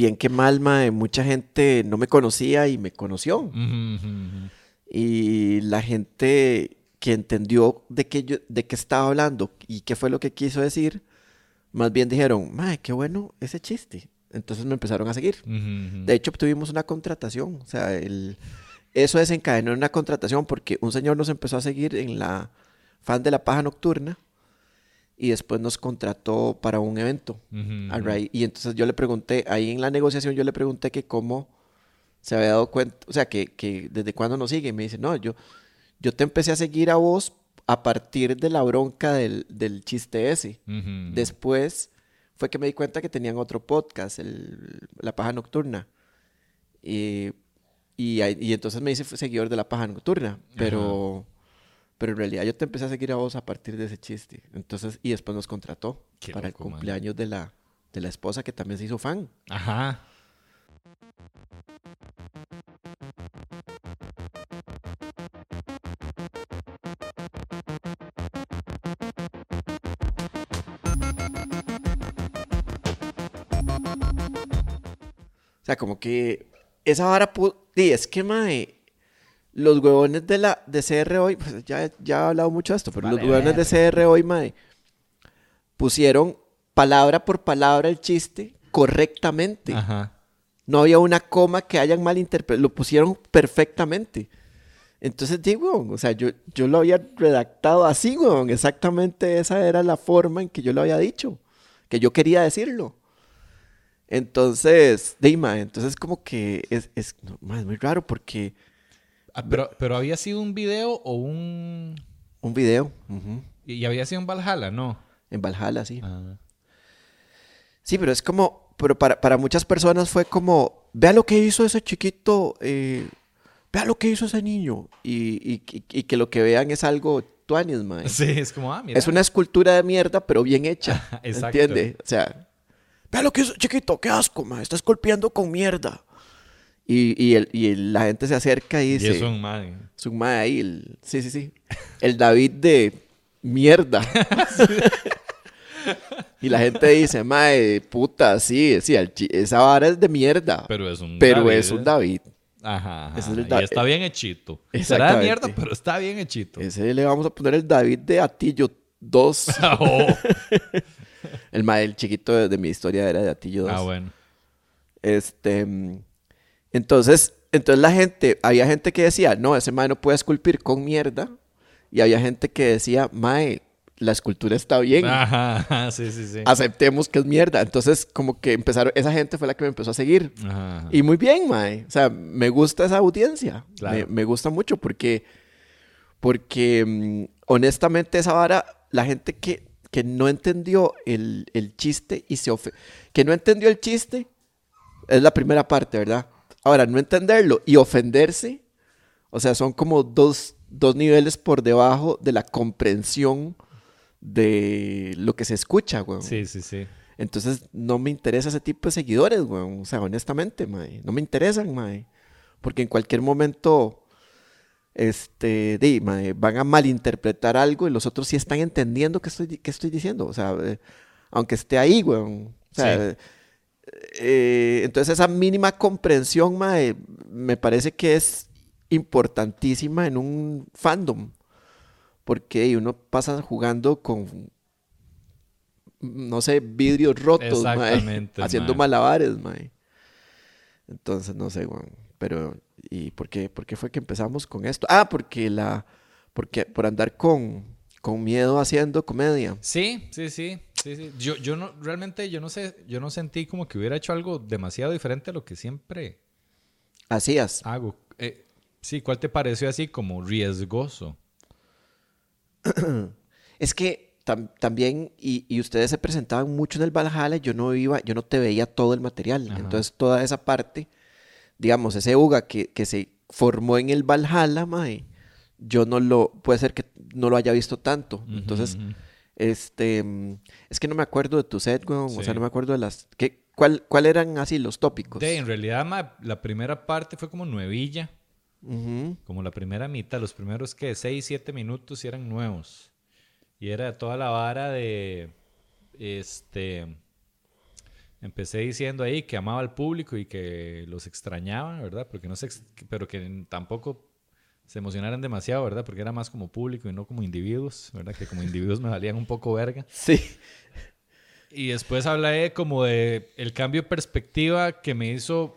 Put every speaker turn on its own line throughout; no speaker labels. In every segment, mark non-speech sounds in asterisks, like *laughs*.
bien que mal, mae, mucha gente no me conocía y me conoció. Y la gente que entendió de qué, yo, de qué estaba hablando y qué fue lo que quiso decir, más bien dijeron, mae, qué bueno ese chiste. Entonces me empezaron a seguir. De hecho, tuvimos una contratación. O sea, el, eso desencadenó en una contratación porque un señor nos empezó a seguir en la fan de la paja nocturna y después nos contrató para un evento. Raíz- y entonces yo le pregunté, ahí en la negociación yo le pregunté que cómo se había dado cuenta, o sea, que, que desde cuándo nos sigue. Y me dice, no, yo, yo te empecé a seguir a vos a partir de la bronca del, del chiste ese. Después fue que me di cuenta que tenían otro podcast, el- La Paja Nocturna. Y, y, y entonces me hice seguidor de La Paja Nocturna. Pero, pero en realidad yo te empecé a seguir a vos a partir de ese chiste. Entonces, y después nos contrató
Qué
para
loco,
el
man.
cumpleaños de la, de la esposa que también se hizo fan.
Ajá.
O sea, como que esa vara Sí, es que, mae, los huevones de la de CR hoy, pues ya, ya he hablado mucho de esto, pero los huevones de CR hoy, mae, pusieron palabra por palabra el chiste correctamente.
Ajá.
No había una coma que hayan malinterpretado, lo pusieron perfectamente. Entonces, digo, o sea, yo, yo lo había redactado así, weón. Exactamente esa era la forma en que yo lo había dicho, que yo quería decirlo. Entonces, Dima, entonces como que es, es, no, es muy raro porque
pero, pero había sido un video o un...
un video
Y había sido en Valhalla, ¿no?
en Valhalla, sí.
Ah.
Sí, pero es como, pero para, para muchas personas fue como, vea lo que hizo ese chiquito, eh, vea lo que hizo ese niño. Y, y- que lo que vean es algo tuanis, mae.
Sí, es como, ah, mira.
Es una escultura de mierda, pero bien hecha. *laughs*
Exacto.
¿Entiende? O sea, vea lo que hizo chiquito, qué asco, mae. Está esculpiendo con mierda. Y, y, el- y el- la gente se acerca y
Y
dice,
es un man.
es un mae ahí, el- sí, sí, sí. El David de mierda. *laughs* y la gente dice, mae, puta, sí, sí, el esa vara es de mierda. Pero,
Pero es un David,
es un. David.
Ajá, ajá.
Ese es el
y
Da-
está bien hechito. Será de mierda, pero está bien hechito.
Ese le vamos a poner el David de Atillo 2. *laughs*
Oh.
el mae, el chiquito de, de mi historia era de Atillo 2.
Ah, bueno.
Este, mm, entonces, entonces la gente, había gente que decía, no, ese mae no puede esculpir con mierda. Y había gente que decía, mae, la escultura está bien.
Ajá, sí, sí, sí.
Aceptemos que es mierda. Entonces, como que empezaron, esa gente fue la que me empezó a seguir.
Ajá, ajá.
Y muy bien, mae. O sea, me gusta esa audiencia.
Claro.
Me, me gusta mucho porque, porque mm, honestamente esa vara, la gente que, que no entendió el, el chiste y se ofe- que no entendió el chiste, es la primera parte, ¿verdad? Ahora, no entenderlo y ofenderse, o sea, son como dos, dos niveles por debajo de la comprensión de lo que se escucha, güey.
Sí, sí, sí.
Entonces no me interesa ese tipo de seguidores, weón. O sea, honestamente, mae. No me interesan, mae. Porque en cualquier momento, este, di, mae, van a malinterpretar algo y los otros sí están entendiendo qué estoy, qué estoy diciendo. O sea, eh, aunque esté ahí, weón. O sea,
Sí.
Eh, entonces esa mínima comprensión, mae, me parece que es importantísima en un fandom. Porque uno pasa jugando con no sé, vidrios rotos, mae, haciendo
mae.
malabares, mae. Entonces, no sé. Pero, ¿y por qué, por qué fue que empezamos con esto? Ah, porque la, porque por andar con, con miedo haciendo comedia.
Sí, sí, sí. Sí, sí. Yo, yo no, realmente yo no sé, yo no sentí como que hubiera hecho algo demasiado diferente a lo que siempre
Hacías.
hago. Eh, sí, ¿cuál te pareció así como riesgoso? *clears throat*
Es que tam- también, y, y ustedes se presentaban mucho en el Valhalla, yo no iba, yo no te veía todo el material.
Ajá.
Entonces, toda esa parte, digamos, ese Uga que, que se formó en el Valhalla, mae, yo no lo, puede ser que no lo haya visto tanto. Entonces. Este, mm, es que no me acuerdo de tu set, weón. O
Sí.
sea, no me acuerdo de las, ¿qué, cuál, ¿cuál eran así los tópicos?
De, en realidad, ma, la primera parte fue como nuevilla. Como la primera mitad, los primeros que 6, 7 minutos y eran nuevos. Y era toda la vara de este empecé diciendo ahí que amaba al público y que los extrañaba, ¿verdad? Porque no se pero que tampoco se emocionaran demasiado, ¿verdad? Porque era más como público y no como individuos, ¿verdad? Que como individuos me valían un poco verga. *laughs*
Sí.
Y después hablé como de el cambio de perspectiva que me hizo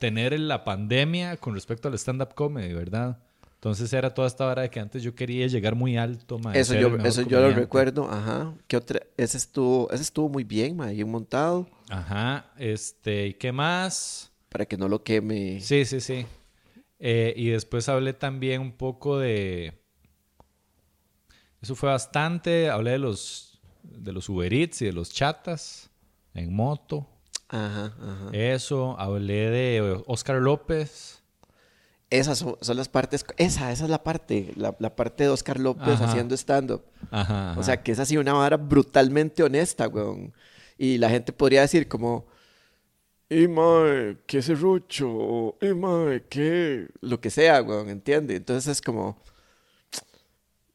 tener en la pandemia con respecto al stand-up comedy, ¿verdad? Entonces era toda esta hora de que antes yo quería llegar muy alto, ma,
Eso yo, eso yo lo recuerdo, ajá. ¿Qué otra? Ese estuvo, ese estuvo muy bien, ma, bien montado,
Ajá, este, ¿y qué más?
para que no lo queme.
Sí, sí, sí. Eh, y después hablé también un poco de... Eso fue bastante. Hablé de los, de los Uber Eats y de los chatas en moto.
Ajá, ajá.
Eso. Hablé de Oscar López.
Esas son, son las partes, esa, esa es la parte, la, la parte de Oscar López
Ajá.
haciendo stand-up.
Ajá,
O sea, que es así una vara brutalmente honesta, weón. Y la gente podría decir como, y mae, qué serrucho, o, y mae, qué, lo que sea, weón, ¿entiende? Entonces es como,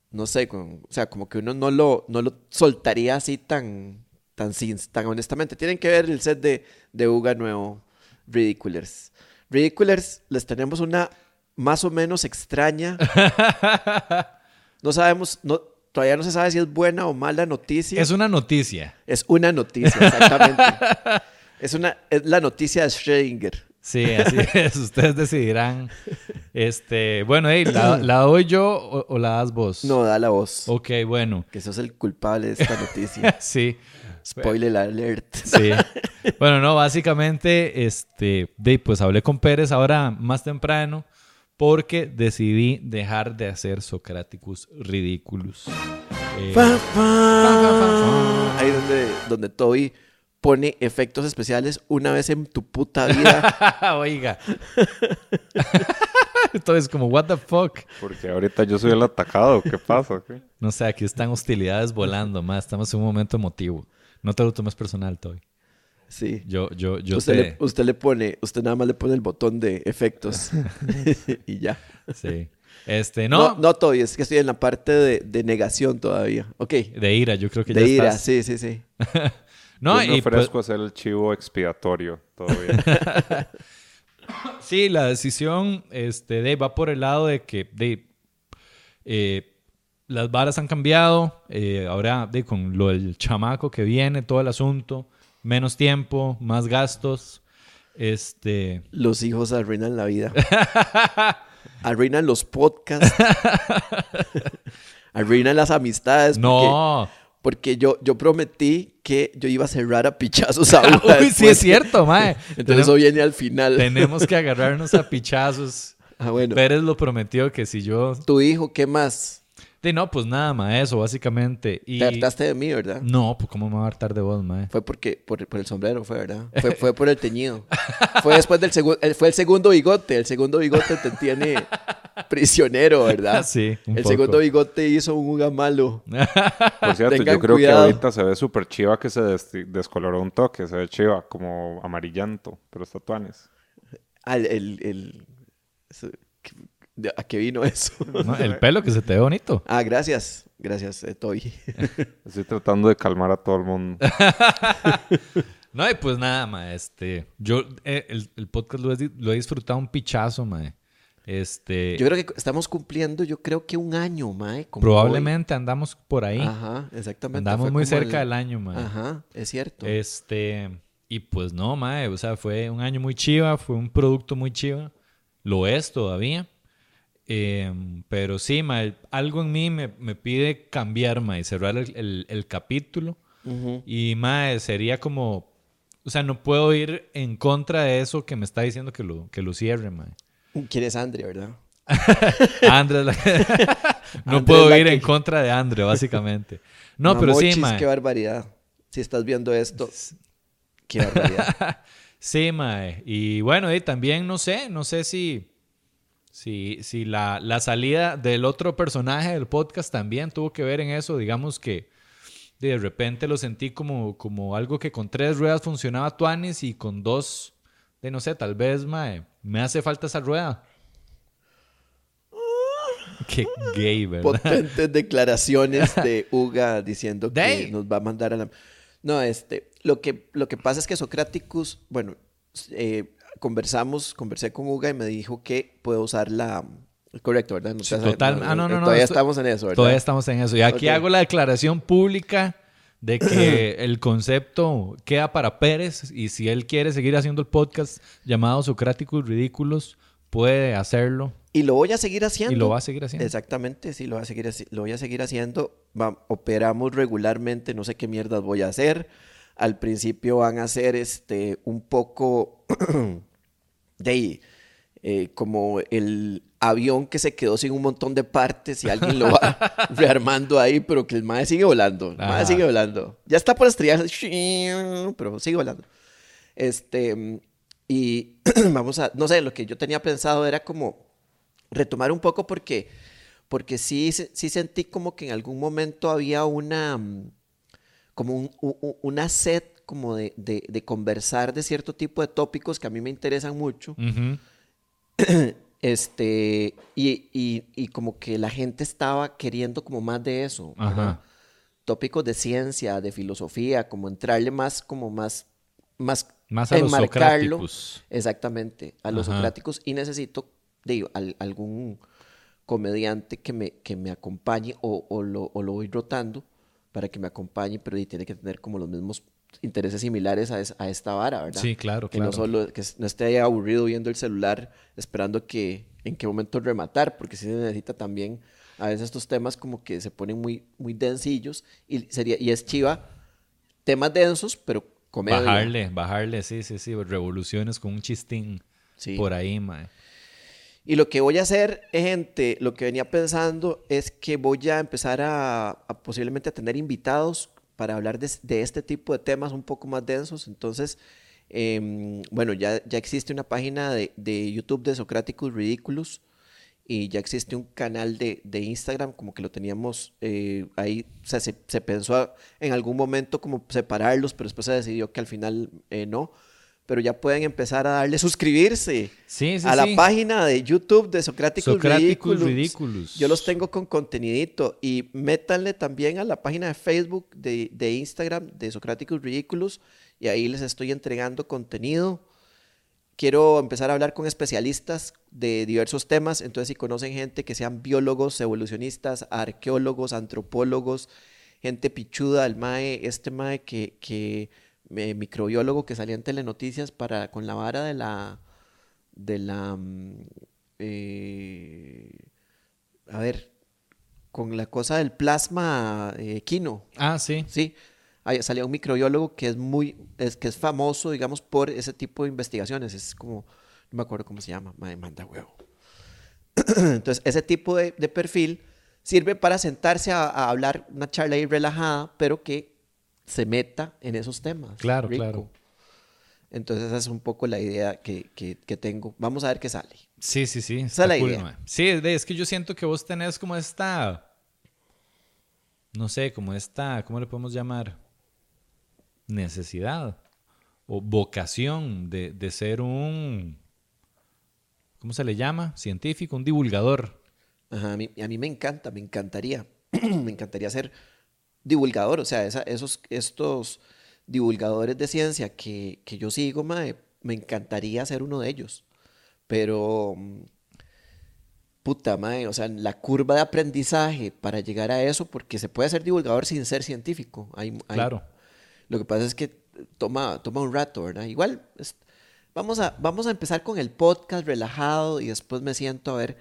no sé, weón, o sea, como que uno no lo, no lo soltaría así tan, tan, sin, tan honestamente. Tienen que ver el set de, de Uga nuevo, Ridiculers. Ridiculers, les tenemos una más o menos extraña *laughs* no sabemos, no, todavía no se sabe si es buena o mala noticia.
Es una noticia.
Es una noticia, exactamente. *laughs* es, una, es la noticia de Schrödinger.
Sí, así *laughs* es. Ustedes decidirán. Este, bueno, hey, ¿la, la doy yo o, o la das vos?
No, da la voz.
Ok, bueno.
Que sos el culpable de esta *laughs* noticia.
Sí.
Spoiler alert.
Sí. *laughs* Bueno, no, básicamente, este, de, pues hablé con Pérez ahora más temprano porque decidí dejar de hacer Socraticus Ridiculus. Eh.
Ahí donde, donde Toby pone efectos especiales una vez en tu puta vida. *laughs*
Oiga. *laughs* Entonces, como, what the fuck?
Porque ahorita yo soy el atacado. ¿Qué pasa? ¿Qué?
No sé, aquí están hostilidades volando, más. Estamos en un momento emotivo. No te lo tomes personal, Toby.
Sí.
Yo, yo, yo
usted,
sé.
le, usted le pone, usted nada más le pone el botón de efectos *laughs* y ya.
Sí. Este,
No,
no.
no, Toby, es que estoy en la parte de, de negación todavía. Ok.
De ira, yo creo que
De
ya
ira,
estás.
sí, sí, sí.
No,
yo me
y pues-
ofrezco a ser el chivo expiatorio todavía. *laughs*
Sí, la decisión este, de, va por el lado de que de, eh, las varas han cambiado. eh, ahora, de, con lo del chamaco que viene, todo el asunto, menos tiempo, más gastos. Este,
Los hijos arruinan la vida. *laughs* arruinan los podcasts. *laughs* arruinan las amistades.
No.
porque yo, yo prometí que yo iba a cerrar a pichazos *laughs* a Uga
Uy, sí es cierto, mae. *laughs*
Entonces
Tenemos,
eso viene al final.
tenemos que *laughs* agarrarnos a pichazos.
Ah, bueno.
Pérez lo prometió que si yo...
Tu hijo, ¿qué más?
De, no, pues nada, mae, eso, básicamente. Y...
Te hartaste de mí, ¿verdad?
No, pues cómo me va a hartar de vos, mae.
Fue porque, por, por el sombrero, fue, ¿verdad? Fue, fue por el teñido. Fue después del segundo, fue el segundo bigote. El segundo bigote te tiene *laughs* prisionero, ¿verdad? *laughs*
Sí, un
El
poco.
segundo bigote hizo un Uga malo. *laughs*
Por cierto,
Tengan
yo creo
cuidado.
que ahorita se ve súper chiva que se des- descoloró un toque. Se ve chiva, como amarillento, pero está tuanes.
Ah, el, el, el- eso- ¿de- ¿A qué vino eso?
No, el pelo que se te ve bonito.
ah, gracias. Gracias, eh, Toby.
Estoy tratando de calmar a todo el mundo.
No, y pues nada, ma, este, yo eh, el, el podcast lo he, lo he disfrutado un pichazo, ma. Este,
Yo creo que estamos cumpliendo, yo creo que un año, mae. como
probablemente andamos por ahí.
Ajá, exactamente.
andamos muy cerca
el-
del año, ma.
Ajá, es cierto.
Este, y pues no, ma, o sea, fue un año muy chiva, fue un producto muy chiva. Lo es todavía. Em, pero sí, ma, algo en mí me, me pide cambiar, ma, y cerrar el, el- el capítulo. Y mae, sería como. O sea, no puedo ir en contra de eso que me está diciendo que lo, que lo cierre, mae.
¿Quién es Andre, verdad? *laughs*
Andre es la *laughs* No puedo ir
que-
en contra de Andre, básicamente. No, pero sí, mae.
Qué barbaridad. Si estás viendo esto, qué barbaridad. *laughs*
Sí, mae. Y bueno, y también no sé, no sé si. Si, si la, la salida del otro personaje del podcast también tuvo que ver en eso. Digamos que de repente lo sentí como, como algo que con tres ruedas funcionaba tuanis y con dos, de no sé, tal vez mae, me hace falta esa rueda. *laughs* Qué gay, ¿verdad?
Potentes declaraciones de *laughs* Uga diciendo que nos va a mandar a la... No, este, lo que, lo que pasa es que Socraticus, bueno, eh, conversamos, conversé con Uga y me dijo que puedo usar la... Correcto, ¿verdad? No
Sí,
te vas a-
total. Ah, no, no, no.
Todavía estamos en eso, ¿verdad?
Todavía estamos en eso. Y aquí hago la declaración pública de que *clears throat* el concepto queda para Pérez y si él quiere seguir haciendo el podcast llamado Socráticos Ridículos, puede hacerlo
Y lo voy a seguir haciendo.
y lo va a seguir haciendo.
Exactamente, sí, lo voy a seguir, lo voy a seguir haciendo. Va- operamos regularmente, no sé qué mierdas voy a hacer. Al principio van a ser este, un poco *clears throat* de ahí, eh, como el avión que se quedó sin un montón de partes y alguien lo va *laughs* rearmando ahí, pero que el mae sigue volando. El mae sigue volando. Ya está por estrellarse, pero sigue volando. Este, y *clears throat* vamos a, no sé, lo que yo tenía pensado era como retomar un poco porque, porque sí, sí sentí como que en algún momento había una, como un- u- una sed como de, de- de conversar de cierto tipo de tópicos que a mí me interesan mucho.
Ujú. *clears throat*
Este, y, y- y como que la gente estaba queriendo como más de eso. Tópicos de ciencia, de filosofía, como entrarle más, como más, más,
Más a los
enmarcarlo.
socráticos.
Exactamente, a los
Ajá.
socráticos. Y necesito, digo, al- algún comediante que me, que me acompañe o, o lo, o lo voy rotando para que me acompañe, pero y tiene que tener como los mismos intereses similares a, es- a esta vara, ¿verdad?
Sí, claro,
que
claro.
no solo que no esté aburrido viendo el celular esperando que en qué momento rematar, porque sí se necesita también a veces estos temas como que se ponen muy muy densillos y sería y es chiva temas densos, pero comedia.
Bajarle, bajarle, sí, sí, sí. Revoluciones con un chistín
Sí.
por ahí, mae.
Y lo que voy a hacer, gente, lo que venía pensando es que voy a empezar a, a posiblemente a tener invitados para hablar de, este tipo de temas un poco más densos. Entonces, em, bueno, ya, ya existe una página de, de YouTube de Socráticos Ridículos y ya existe un canal de, de Instagram, como que lo teníamos eh, ahí, o sea, se, se pensó en algún momento como separarlos, pero después se decidió que al final eh, no. Pero ya pueden empezar a darle suscribirse
Sí, sí,
a la
sí.
página de YouTube de Socráticos,
Socráticos
Ridículos.
Ridículos.
Yo los tengo con contenidito. Y métanle también a la página de Facebook, de, de Instagram, de Socráticos Ridículos. Y ahí les estoy entregando contenido. Quiero empezar a hablar con especialistas de diversos temas. Entonces, si conocen gente que sean biólogos, evolucionistas, arqueólogos, antropólogos, gente pichuda, el MAE, este MAE que, que eh, microbiólogo que salía en telenoticias para, con la vara de la, de la, mm, eh, a ver, con la cosa del plasma eh, equino,
Ah, sí.
sí, ahí salía un microbiólogo que es muy, es que es famoso, digamos, por ese tipo de investigaciones, es como, no me acuerdo cómo se llama, me manda huevo. *clears throat* Entonces, ese tipo de, de perfil sirve para sentarse a, a hablar una charla ahí relajada, pero que se meta en esos temas.
Claro,
Rico.
claro.
Entonces, esa es un poco la idea que, que- que tengo. Vamos a ver qué sale.
Sí, sí, sí.
Esa es la
cool,
idea.
mae. Sí, es que yo siento que vos tenés como esta. No sé, como esta. ¿Cómo le podemos llamar? Necesidad. O vocación de, de ser un. ¿Cómo se le llama? Científico, un divulgador.
Ajá, a, mí, a mí me encanta, me encantaría. *clears throat* me encantaría ser divulgador. O sea, esa- esos, estos divulgadores de ciencia que, que yo sigo, mae, me encantaría ser uno de ellos. Pero, mm, puta mae, o sea, la curva de aprendizaje para llegar a eso, porque se puede ser divulgador sin ser científico. Hay, hay-
Claro.
Lo que pasa es que toma, toma un rato, ¿verdad? Igual, es- vamos, a, vamos a empezar con el podcast relajado y después me siento a ver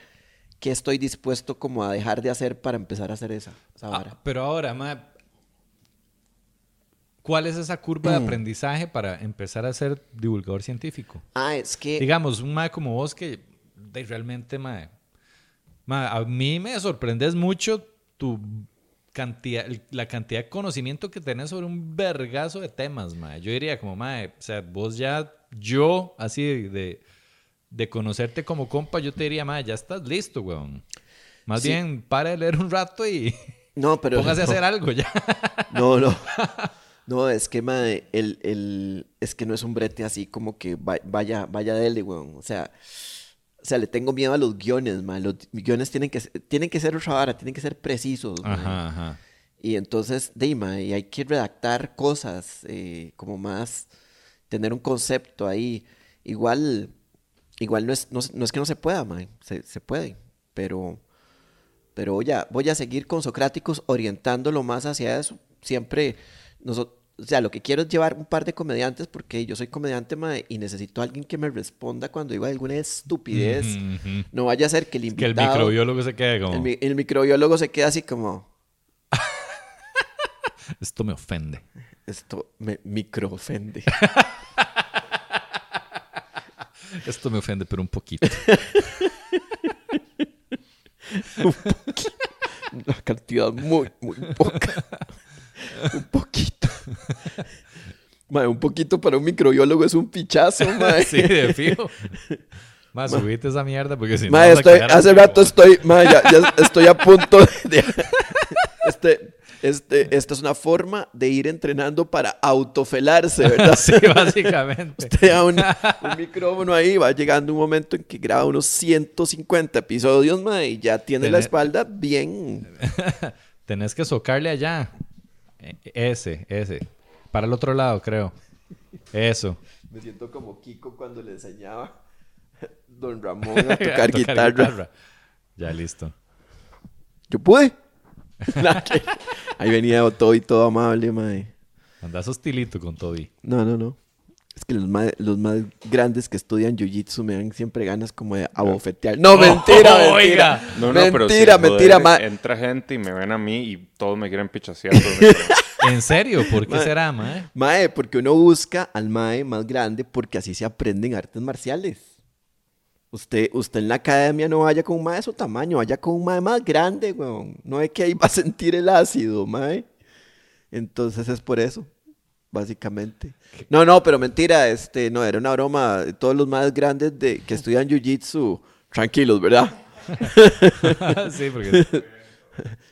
qué estoy dispuesto como a dejar de hacer para empezar a hacer esa, esa vara.
Ah, pero ahora, mae, ¿cuál es esa curva de aprendizaje para empezar a ser divulgador científico?
Ah, es que...
Digamos, un mae como vos que de, realmente, mae, mae, a mí me sorprendes mucho tu cantidad, la cantidad de conocimiento que tenés sobre un vergazo de temas, mae. Yo diría como, mae, o sea, vos ya, yo, así de, de, de conocerte como compa, yo te diría, mae, ya estás listo, weón. Más
Sí.
bien, para de leer un rato y
No, pero... *laughs*
póngase a
no.
hacer algo ya.
No, no. *laughs* No, es que, mae, el, el- es que no es un brete así como que va- vaya, vaya dele, weón. O sea, o sea, le tengo miedo a los guiones, mae. Los guiones tienen que, ser- tienen que ser otra vara, tienen que ser precisos.
Ajá, ajá.
Y entonces, de mae, y hay que redactar cosas, eh, como más, tener un concepto ahí. Igual, igual no es, no, no es que no se pueda, mae, se, se puede, pero, pero voy a, voy a seguir con Socráticos orientándolo más hacia eso. Siempre, nosotros, o sea, lo que quiero es llevar un par de comediantes porque yo soy comediante, mae, y necesito a alguien que me responda cuando digo alguna estupidez. No vaya a ser que el
Que el
invitado...
microbiólogo se quede como,
el el microbiólogo se queda así como... *laughs*
esto me ofende.
Esto me microofende. *laughs*
Esto me ofende, pero un poquito. *laughs*
Una cantidad muy, muy poca. un poquito. Mae, un poquito para un microbiólogo es un pichazo, *laughs* mae.
sí, de fijo. Más subite esa mierda porque si no
Mae, estoy, hace rato estoy, mae, ya, ya estoy a punto de... *laughs* este, este, esta es una forma de ir entrenando para autofelarse, ¿verdad? *laughs*
Sí, básicamente.
Usted a un, un micrófono ahí, va llegando un momento en que graba unos 150 episodios, mae, y ya tiene la espalda bien...
Tenés que socarle allá. Ese, ese. Para el otro lado, creo. Eso.
Me siento como Kiko cuando le enseñaba *laughs* Don Ramón *laughs* a tocar,
Tocar
guitarra.
Ya listo.
Yo pude. *laughs* Ahí venía todo y todo amable, mae.
Andás hostilito con Toby.
No, no, no. Es que los más, los más grandes que estudian jiu-jitsu me dan siempre ganas como de abofetear. No, mentira, *laughs* mentira.
Oiga.
No, no, pero
mentira,
el
mentira, ma-
Entra gente y me ven a mí y todos me quieren pichasear. *laughs*
¿En serio? ¿Por qué
Mae.
será, mae?
Mae, porque uno busca al mae más grande porque así se aprenden artes marciales. Usted, usted en la academia no vaya con un mae de su tamaño, vaya con un mae más grande, weón. No es que ahí va a sentir el ácido, mae. Entonces es por eso, básicamente. No, no, pero mentira, este, no, era una broma. Todos los más grandes de, que estudian jiu-jitsu, tranquilos, ¿verdad? *laughs*
sí, porque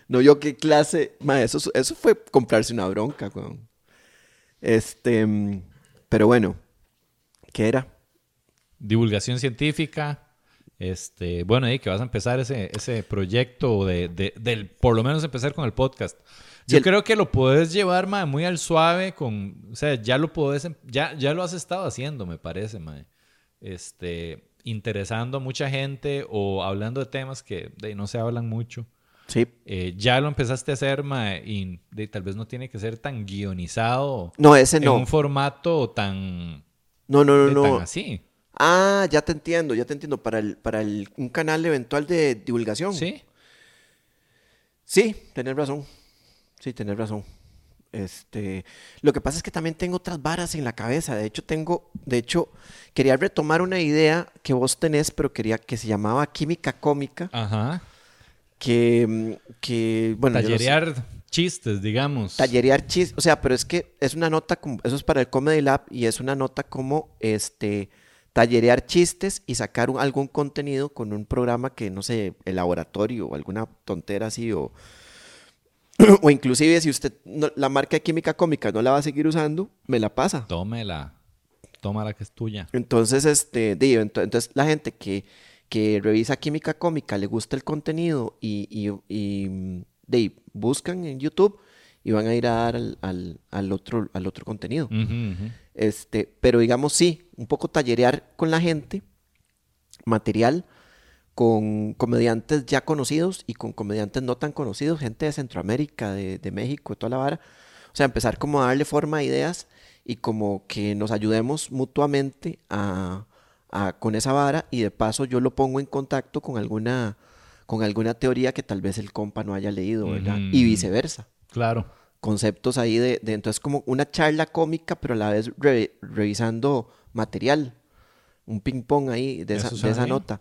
No yo qué clase. Ma, eso, eso fue comprarse una bronca. Este. mm, Pero bueno. ¿Qué era?
divulgación científica. Este, bueno, ahí que vas a empezar ese, ese proyecto de, de- del, por lo menos empezar con el podcast. Yo
el-
creo que lo puedes llevar, mae, muy al suave con, o sea, ya lo puedes, em- ya, ya lo has estado haciendo, me parece, mae. Este, interesando a mucha gente o hablando de temas que de, no se hablan mucho.
Sí.
Eh, ya lo empezaste a hacer, mae, y de- tal vez no tiene que ser tan guionizado
No, ese
en
no.
un formato tan,
No, no, no,
de-
no.
tan así.
Ah, ya te entiendo, ya te entiendo. Para, el, para el, un canal eventual de divulgación.
Sí.
Sí, tenés razón. Sí, tenés razón. Este, lo que pasa es que también tengo otras varas en la cabeza. De hecho, tengo, de hecho, quería retomar una idea que vos tenés, pero quería que se llamaba química cómica,
Ajá.
que, mm, que bueno, yo no sé.
Tallerear chistes, digamos.
Tallerear chis, o sea, pero es que es una nota como, eso es para el Comedy Lab y es una nota como, este, tallerear chistes y sacar un- algún contenido con un programa que, no sé, el laboratorio o alguna tontera así o, *clears throat* o inclusive si usted, no- la marca de química cómica no la va a seguir usando, me la pasa.
Tómela. Tómala que es tuya.
Entonces, este, digo, ento- entonces la gente que, que revisa química cómica, le gusta el contenido y, y, y, de buscan en YouTube y van a ir a dar al, al- al otro, al otro contenido. Este, pero digamos sí, un poco tallerear con la gente, material, con comediantes ya conocidos y con comediantes no tan conocidos, gente de Centroamérica, de, de México, de toda la vara. O sea, empezar como a darle forma a ideas y como que nos ayudemos mutuamente a, a- con esa vara y de paso yo lo pongo en contacto con alguna, con alguna teoría que tal vez el compa no haya leído, ¿verdad? Y viceversa
Claro.
conceptos ahí de, de- entonces como una charla cómica, pero a la vez re- revisando material, un ping pong ahí de esa, de nota.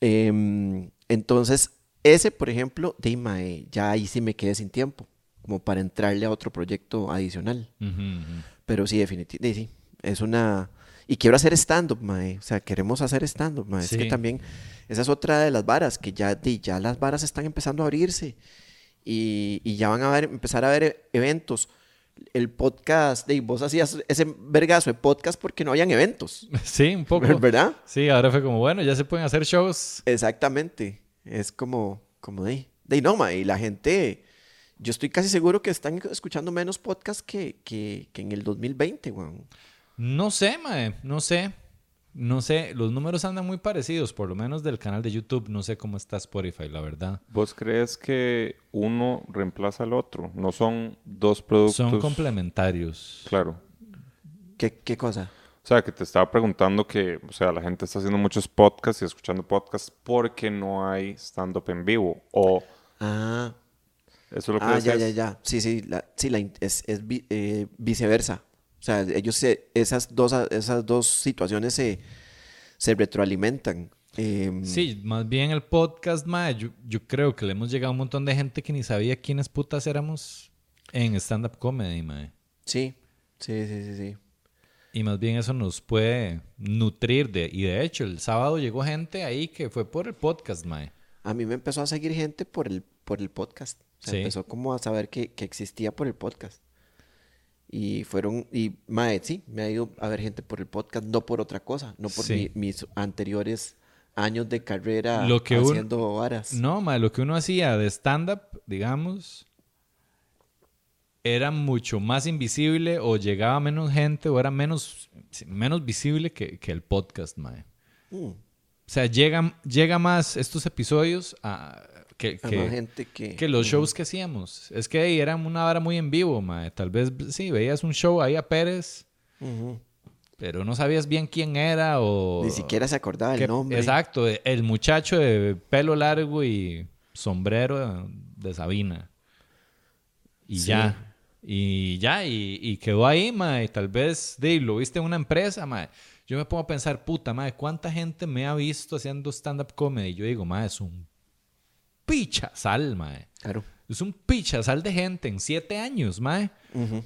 Em, entonces, ese, por ejemplo, de mae, ya ahí sí me quedé sin tiempo, como para entrarle a otro proyecto adicional. Pero sí, definitivamente, sí, es una... Y quiero hacer stand-up, mae. O sea, queremos hacer stand-up, mae. Es que también, esa es otra de las varas, que ya, ya las varas están empezando a abrirse. Y, y ya van a ver, empezar a ver e- eventos. El podcast, de, vos hacías ese vergazo de podcast porque no habían eventos. *laughs*
Sí, un poco.
¿Verdad?
Sí, ahora fue como, bueno, ya se pueden hacer shows.
Exactamente. Es como, como de, de no, mae. Y la gente, yo estoy casi seguro que están escuchando menos podcasts que, que, que en el 2020, weón.
No sé, mae, no sé. No sé, los números andan muy parecidos, por lo menos del canal de YouTube. No sé cómo está Spotify, la verdad.
¿Vos crees que uno reemplaza al otro? No son dos productos.
Son complementarios.
Claro.
¿Qué, qué cosa?
O sea, que te estaba preguntando que, o sea, la gente está haciendo muchos podcasts y escuchando podcasts porque no hay stand-up en vivo. O
Ah,
eso es lo que
ah ya, ya, ya. Sí, sí, la, sí la es, es eh, viceversa. O sea, ellos se, esas, dos, esas dos situaciones se, se retroalimentan. Em,
Sí, más bien el podcast, mae, yo, yo creo que le hemos llegado a un montón de gente que ni sabía quiénes putas éramos en stand-up comedy, mae.
Sí, sí, sí, sí, sí.
Y más bien eso nos puede nutrir de... Y de hecho, el sábado llegó gente ahí que fue por el podcast, mae.
A mí me empezó a seguir gente por el, por el podcast. O sea,
Sí.
empezó como a saber que, que existía por el podcast. Y fueron, y mae, sí, me ha ido a ver gente por el podcast, no por otra cosa, no por
Sí.
mi- mis anteriores años de carrera
Lo que un-
haciendo varas.
No, mae, lo que uno hacía de stand-up, digamos, era mucho más invisible o llegaba menos gente o era menos, menos visible que, que el podcast, mae.
Mm,
O sea, llega, llega más estos episodios a, que, que-
más gente que...
que los shows que hacíamos. Es que ahí era una hora muy en vivo, mae. Tal vez, sí, veías un show ahí a Pérez, pero no sabías bien quién era o...
Ni siquiera se acordaba el nombre.
Exacto, el muchacho de pelo largo y sombrero de Sabina. Y
Sí.
ya. Y ya, y, y quedó ahí, mae. Tal vez, de, lo viste en una empresa, mae. Yo me pongo a pensar, puta, mae, ¿cuánta gente me ha visto haciendo stand-up comedy? Yo digo, mae, es un pichazal, mae.
Claro.
Es un pichazal de gente en siete años, mae.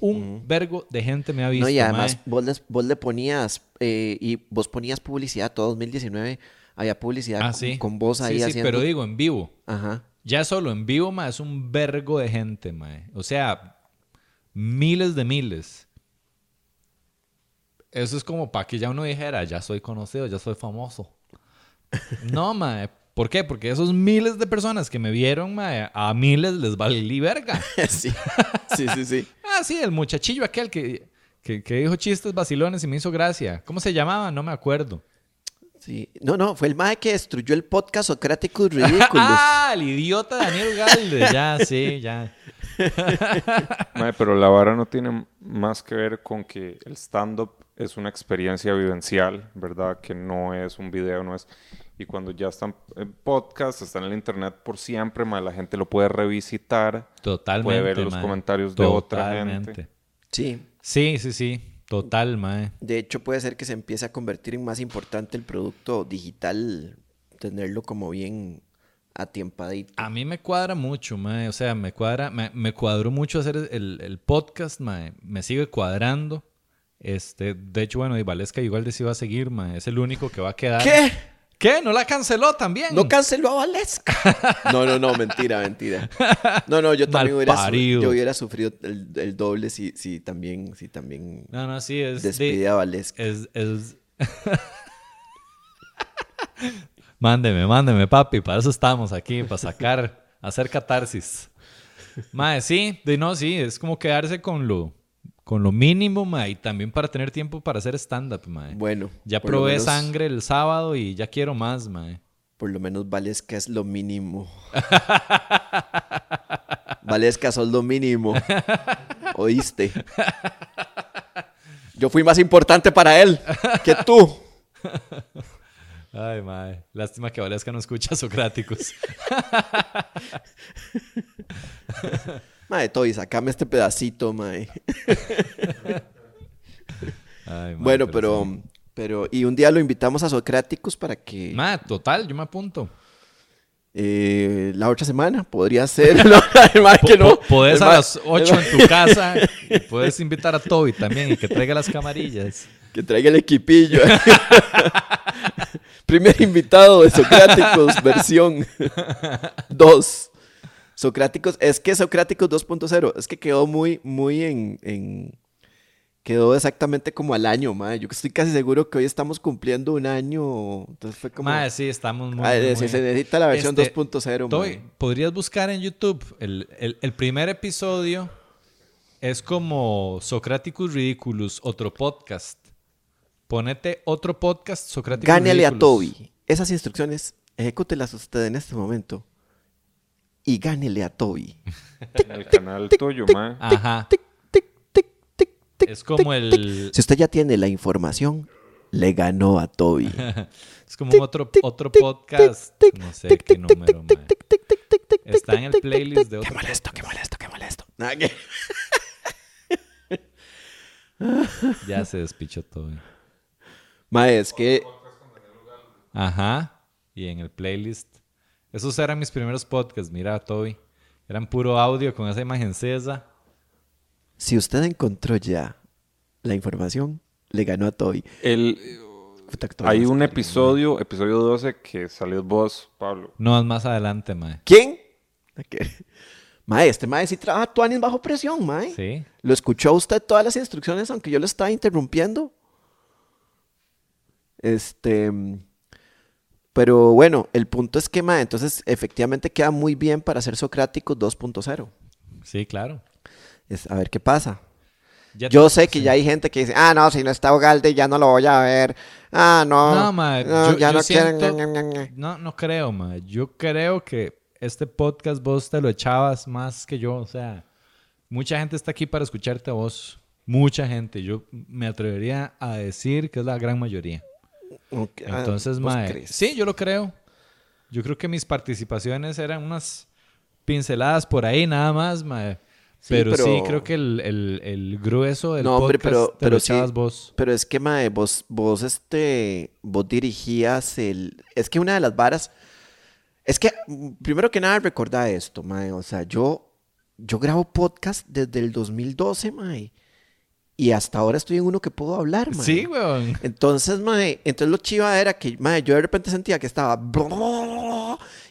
Un vergo de gente me ha visto,
No, y además
mae.
vos, les- vos le ponías, eh, y vos ponías publicidad, todo 2019, había publicidad
Ah,
con,
sí.
con vos ahí
sí, sí,
haciendo...
pero digo, en vivo.
Ajá.
Ya solo en vivo, mae, es un vergo de gente, mae. O sea, miles de miles. Eso es como para que ya uno dijera, ya soy conocido, ya soy famoso. *laughs* No, mae. ¿Por qué? Porque esos miles de personas que me vieron, mae, a miles les valí verga. *laughs*
sí, sí, sí, sí. *laughs*
Ah, sí, el muchachillo aquel que, que, que dijo chistes vacilones y me hizo gracia. ¿Cómo se llamaba? No me acuerdo.
Sí. No, no, fue el mae que destruyó el podcast Socráticos *laughs* Ridículos.
Ah, el idiota Daniel Galde. Ya, sí, ya.
Mae, pero la vara no tiene más que ver con que el stand-up es una experiencia vivencial, ¿verdad? Que no es un video, no es... Y cuando ya están en podcast, están en el internet por siempre, mae, la gente lo puede revisitar.
Totalmente.
Puede ver los comentarios de otra gente.
Sí.
Sí, sí, sí. Total, mae.
De hecho, puede ser que se empiece a convertir en más importante el producto digital, tenerlo como bien atiempadito.
A mí me cuadra mucho, mae. O sea, me cuadra, me, me cuadró mucho hacer el, el podcast, mae. Me sigue cuadrando. Este, de hecho, bueno, y Valesca igual les iba a seguir, mae. Es el único que va a quedar.
¿Qué?
¿Qué? ¿No la canceló también?
No canceló a Valesca. *laughs* No, no, no, mentira, mentira. No, no, yo también hubiera, su-
Malparido.
yo hubiera sufrido el, el doble si, si también, si también
No, no, sí, es.
despide
de-
a Valesca.
es, es... *laughs* mándeme, mándeme, papi. Para eso estamos aquí, para sacar, hacer catarsis. Mae, sí, de no, sí, es como quedarse con lo, con lo mínimo, mae, y también para tener tiempo para hacer stand-up, mae.
Bueno,
Ya probé
menos-
sangre el sábado y ya quiero más, mae.
Por lo menos Valesca es lo mínimo. *laughs* Valesca sos lo mínimo. ¿Oíste? Yo fui más importante para él que tú.
Ay, mae. Lástima que Valesca no escucha Socráticos. *laughs*
Mae, Toy, sacame este pedacito, mae.
Ay,
Bueno, pero,
sí.
pero, y un día lo invitamos a Socráticos para que
Mae, total, yo me apunto.
eh, la otra semana podría ser. No, *laughs* mae que no.
Po- Podés a las 8 en tu casa y *laughs* puedes invitar a Toby también y que traiga las camarillas.
Que traiga el equipillo. *laughs* Primer invitado de Socráticos, versión 2. Socráticos, es que Socráticos 2.0, es que quedó muy, muy en, en, Quedó exactamente como al año, mae. Yo estoy casi seguro que hoy estamos cumpliendo un año. Entonces fue como.
Mae, sí, estamos muy.
Ah,
muy-
se, necesita la versión
Este,
2.0,
Toy,
mae.
podrías buscar en YouTube el, el- el primer episodio es como Socraticus Ridiculous, otro podcast. Ponete otro podcast, Socraticus
Gánele a. Toby. Esas instrucciones, ejecútelas usted en este momento. Y gánele a Toby.
En el canal tuyo, mae.
Ajá.
Tic, tic, tic, tic, tic,
Es como el-.
Si usted ya tiene la información, le ganó a Toby.
Es como otro, otro podcast. No sé qué número. Está en el playlist de
Qué
otro
molesto, qué molesto, qué molesto. Nada que-
Ya se despichó todo.
Mae, es que
Ajá. Y en el playlist. Esos eran mis primeros podcasts, mira, Toby. Eran puro audio con esa imagen cesa.
si usted encontró ya la información, le ganó a Toby.
El,
Puta que Toby
hay un episodio, episodio 12, que salió vos, Pablo.
No, es más adelante, mae.
¿Quién? Que- *laughs* Mae, este mae sí trabaja tuanis bajo presión, mae.
Sí.
¿Lo escuchó usted todas las instrucciones aunque yo lo estaba interrumpiendo? Este... Pero bueno, el punto es que, mae, entonces efectivamente queda muy bien para ser Socráticos 2.0.
Sí, claro.
Es, a ver qué pasa.
Ya
Yo sé que
sí.
ya hay gente que dice, ah, no, si no está Ugalde ya no lo voy a ver. Ah, no.
No, mae,
no,
yo-
ya
yo
no
siento-
ña, ña, ña, ña".
No, no creo, mae. Yo creo que este podcast vos te lo echabas más que yo. O sea, mucha gente está aquí para escucharte a vos. Mucha gente. Yo me atrevería a decir que es la gran mayoría.
Ok, ah,
Entonces,
¿vos
mae,
crees?
sí, yo lo creo. Yo creo que mis participaciones eran unas pinceladas por ahí nada más, mae.
Sí,
Pero, sí,
pero-
creo que el, el- el grueso del
No, hombre,
podcast
pero- pero sí.
vos.
Pero es que, mae, vos, vos, este, vos dirigías el... Es que una de las varas... Es que, mm, primero que nada, recordá esto, mae. O sea, yo, yo grabo podcast desde el 2012, mae. Y hasta ahora estoy en uno que puedo hablar, mae.
Sí, weón.
Entonces, mae, entonces lo chiva era que, mae, yo de repente sentía que estaba...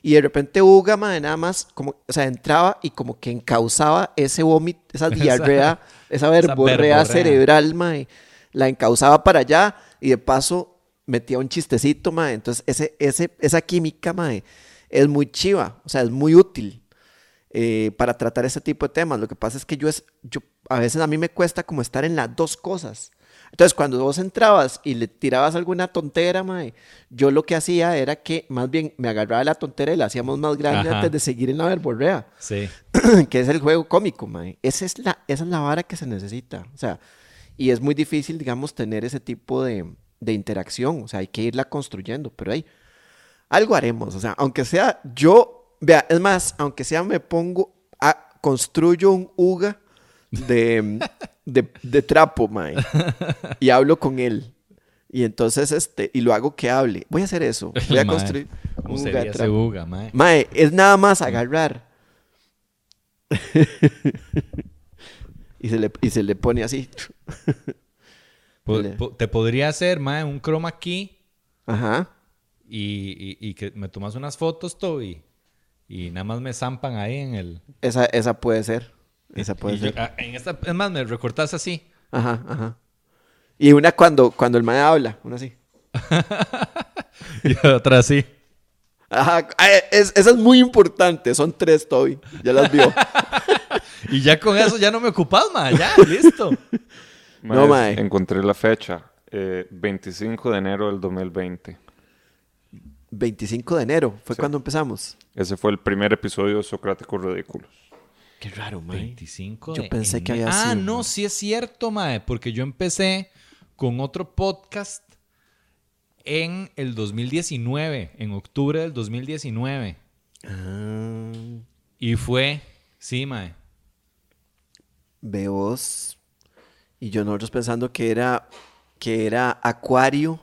Y de repente Uga, mae, nada más, como, o sea, entraba y como que encauzaba ese vómito, *laughs* esa diarrea, esa verborrea
verborrea.
cerebral, mae, la encauzaba para allá y de paso metía un chistecito, mae. Entonces, ese, ese, esa química, mae, es muy chiva, o sea, es muy útil eh, para tratar ese tipo de temas. Lo que pasa es que yo es, yo, a veces a mí me cuesta como estar en las dos cosas. Entonces, cuando vos entrabas y le tirabas alguna tontera, mae, yo lo que hacía era que más bien me agarraba la tontera y la hacíamos más grande
Ajá.
antes de seguir en la verborrea,
Sí. *clears throat*
que es el juego cómico, mae. Esa es la, esa es la vara que se necesita. O sea, y es muy difícil, digamos, tener ese tipo de, de interacción. O sea, hay que irla construyendo, pero ahí algo haremos. O sea, aunque sea yo, vea, es más, aunque sea me pongo, a, construyo un UGA de, de, de trapo, mae, y hablo con él. Y entonces, este, y lo hago que hable. Voy a hacer eso. Voy a *laughs* construir
¿Cómo
un UGA de trapo.
Uga, mae?
Mae, es nada más agarrar. *laughs* y, se le, y se le pone así. *laughs*
Po- te podría hacer, mae, un chroma key
Ajá.
y, y- y que me tomas unas fotos, Toby. Y nada más me zampan ahí en el...
Esa, esa puede ser. Esa puede
y yo-
ser.
ah, en esta, es más, me recortas así.
Ajá, ajá. Y una cuando, cuando el mae habla, una así. *laughs*
Y otra así.
Ajá, es- esa es muy importante. Son tres, Toby. Ya las vio. *laughs*
Y ya con eso ya no me ocupas, mae. Ya, *laughs* listo.
No,
Mae,
mae.
Encontré la fecha. eh, 25 de enero del 2020.
25 de enero fue cuando empezamos.
Ese fue el primer episodio de Socráticos Ridículos.
Qué raro, mae.
25
Yo
de
pensé que había
Ah,
sido,
no,
mae.
sí es cierto, mae. Porque yo empecé con otro podcast en el 2019, en octubre del 2019.
Ah,
Y fue, sí, mae.
veos. Y yo nosotros pensando que era, que era Acuario.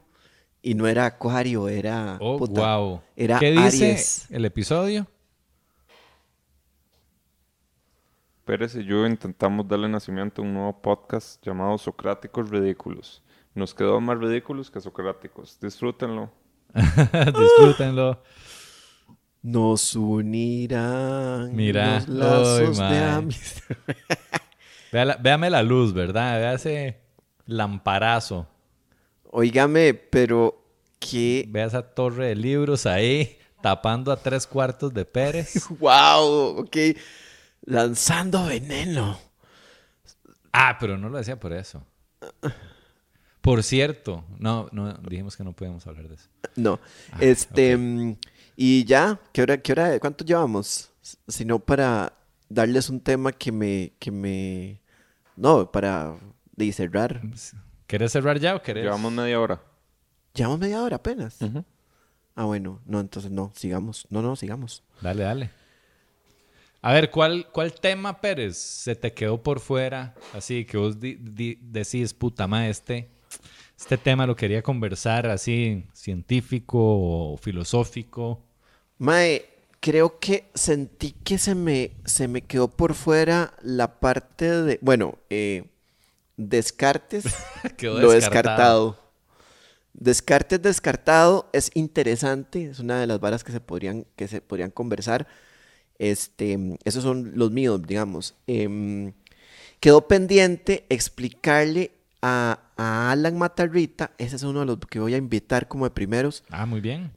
Y no era Acuario, era.
Oh,
puta,
wow.
Era
¿Qué dice
Aries.
el episodio?
Pérez y yo intentamos darle nacimiento a un nuevo podcast llamado Socráticos Ridículos. Nos quedó más ridículos que socráticos. Disfrútenlo. *laughs*
Disfrútenlo.
Nos unirán
Mira,
los lazos
ay,
de amistad. *laughs*
Véame la luz, ¿verdad? Véase lamparazo.
Óigame, pero qué...
Ve esa torre de libros ahí, tapando a tres cuartos de Pérez. *laughs*
¡Wow! Ok. Lanzando veneno.
Ah, pero no lo decía por eso. Por cierto, no, no, dijimos que no podíamos hablar de eso.
No. este, mm, y ya, ¿qué hora, qué hora, cuánto llevamos? Si no, para darles un tema que me, que me, no, para cerrar.
¿Querés cerrar ya o querés?
Llevamos media hora.
Llevamos media hora apenas. Ah, bueno, no, entonces no, sigamos. No, no, sigamos.
Dale, dale. A ver, ¿cuál, ¿cuál tema, Pérez, se te quedó por fuera? Así que vos decís, puta madre, este, este tema lo quería conversar así, científico o filosófico.
Mae, creo que sentí que se me, se me quedó por fuera la parte de, bueno, eh, Descartes, *laughs* lo descartado. Descartes descartado es interesante, es una de las varas que se podrían, que se podrían conversar. Este, esos son los míos, digamos. Em, quedó pendiente explicarle a, Alan Matarrita, ese es uno de los que voy a invitar como de primeros.
Ah, muy bien.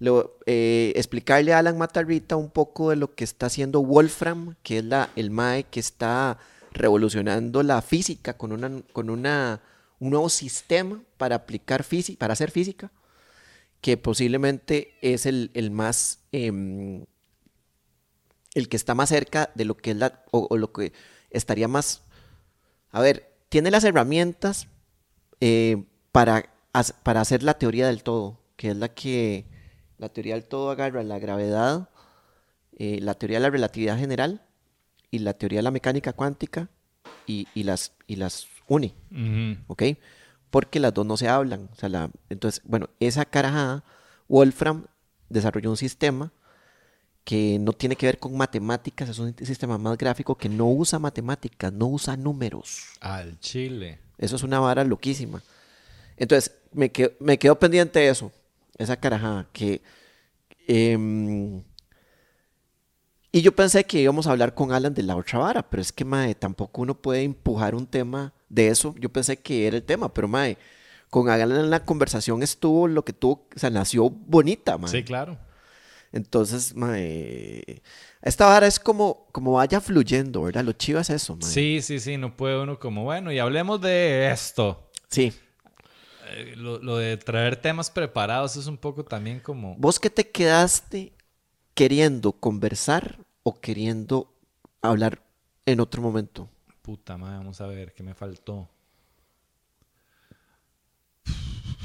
Eh, explicarle a Alan Matarrita un poco de lo que está haciendo Wolfram, que es la, el MAE que está revolucionando la física con, una, con una, un nuevo sistema para aplicar física, para hacer física, que posiblemente es el, más em, el que está más cerca de lo que es la, o, lo que estaría más, a ver, tiene las herramientas eh, para, para hacer la teoría del todo, que es la que, la teoría del todo agarra la gravedad, eh, la teoría de la relatividad general y la teoría de la mecánica cuántica y, las, y las une, ¿ok? Porque las dos no se hablan. O sea, la, entonces, bueno, esa carajada, Wolfram desarrolló un sistema que no tiene que ver con matemáticas, es un sistema más gráfico que no usa matemáticas, no usa números.
Al chile.
Eso es una vara loquísima. Entonces, me quedo, me quedo pendiente eso, esa carajada, que... Em, y yo pensé que íbamos a hablar con Alan de la otra vara, pero es que, mae, tampoco uno puede empujar un tema de eso. Yo pensé que era el tema, pero, mae, con Alan en la conversación estuvo lo que tuvo, o sea, nació bonita, mae.
Sí, claro.
Entonces, esta vara es como, como vaya fluyendo, ¿verdad? Lo chivo es eso, mae.
Sí, sí, sí, no puede uno como, bueno, y hablemos de esto.
Sí.
Eh, lo, lo, de traer temas preparados es un poco también como...
¿Vos qué te quedaste queriendo conversar o queriendo hablar en otro momento?
Puta madre, vamos a ver, ¿qué me faltó?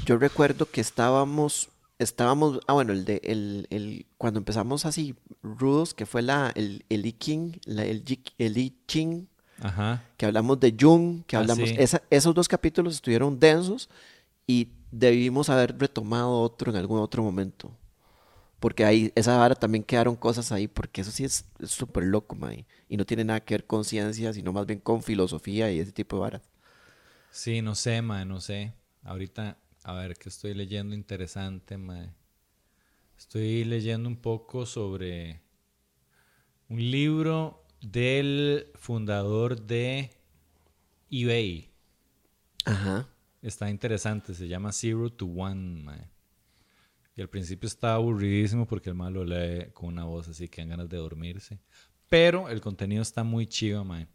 Yo recuerdo que estábamos estábamos, ah, bueno, el de, el, el, cuando empezamos así rudos, que fue la, el, el I Ching, la, el, el I Ching,
Ajá.
que hablamos de Jung, que ah, hablamos, esos dos capítulos estuvieron densos y debimos haber retomado otro en algún otro momento. Porque ahí, esa vara también quedaron cosas ahí, porque eso sí es súper loco, mae. Y no tiene nada que ver con ciencia, sino más bien con filosofía y ese tipo de varas.
Sí, no sé, mae, no sé. Ahorita a ver, ¿qué estoy leyendo interesante, mae? Estoy leyendo un poco sobre un libro del fundador de eBay.
Ajá.
Está interesante, se llama Zero to One, mae. Y al principio está aburridísimo porque el malo lee con una voz así que dan ganas de dormirse. Pero el contenido está muy chido, mae.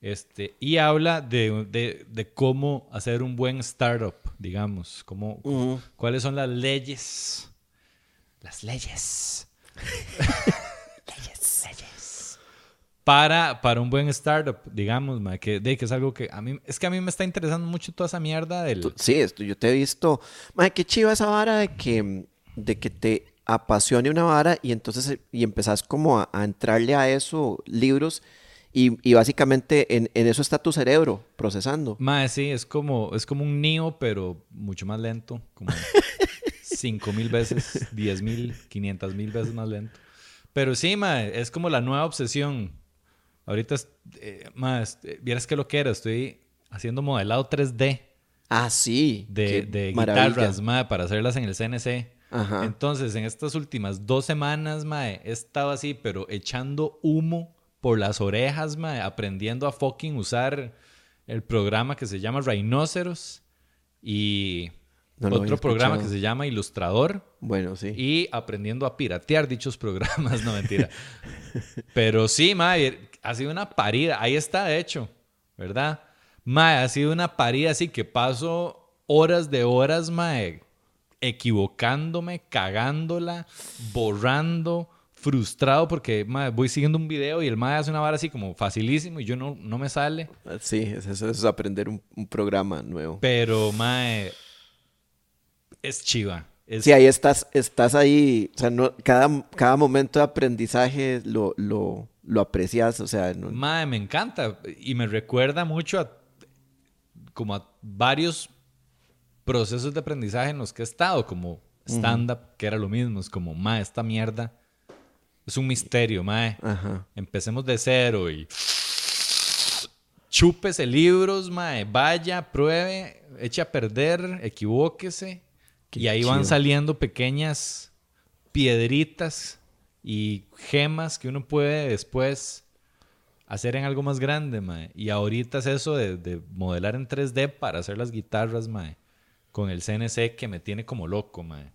Este, y habla de, de, cómo hacer un buen startup, digamos, cómo, cuáles son las leyes. Las leyes. *laughs* Para, para un buen startup, digamos, que, de, que es algo que a mí, es que a mí me está interesando mucho toda esa mierda del...
Sí, esto, yo te he visto, ma, qué chiva esa vara de que, de que te apasione una vara y entonces y empezás como a, a entrarle a eso, libros y, básicamente en, eso está tu cerebro procesando.
Mae, sí, es como, es como un niño, pero mucho más lento. Como *laughs* 5 mil veces, 10 mil, 500 mil veces más lento. Pero sí, mae, es como la nueva obsesión. Ahorita, eh, eh, vieras que lo que era, estoy haciendo modelado 3D.
Ah, sí.
De, de guitarras, mae, para hacerlas en el CNC. Ajá. Entonces, en estas últimas dos semanas, mae, he estado así, pero echando humo por las orejas, mae, aprendiendo a fucking usar el programa que se llama Rhinoceros. y
No
otro programa que se llama Ilustrador
Bueno, sí.
y aprendiendo a piratear dichos programas, no mentira. *laughs* Pero sí, mae, ha sido una parida, ahí está de hecho, ¿verdad? Mae, ha sido una parida así que paso horas de horas, mae, equivocándome, cagándola, borrando, frustrado porque mae, voy siguiendo un video y el mae hace una vara así como facilísimo y yo no, no me sale.
Sí, es eso, es aprender un, un programa nuevo.
Pero, mae, es chiva. Es,
Sí, ahí estás, estás ahí, o sea, no, cada, cada momento de aprendizaje lo, lo, lo aprecias, o sea, no-
Mae, me encanta. Y me recuerda mucho a como a varios procesos de aprendizaje en los que he estado, como stand-up, que era lo mismo. Es como, mae, esta mierda es un misterio, mae.
ajá.
Empecemos de cero y chúpese libros, mae. Vaya, pruebe, eche a perder, equivóquese.
Qué
y ahí van saliendo pequeñas piedritas y gemas que uno puede después hacer en algo más grande, mae. Y ahorita es eso de, de modelar en 3D para hacer las guitarras, mae. Con el CNC que me tiene como loco, mae.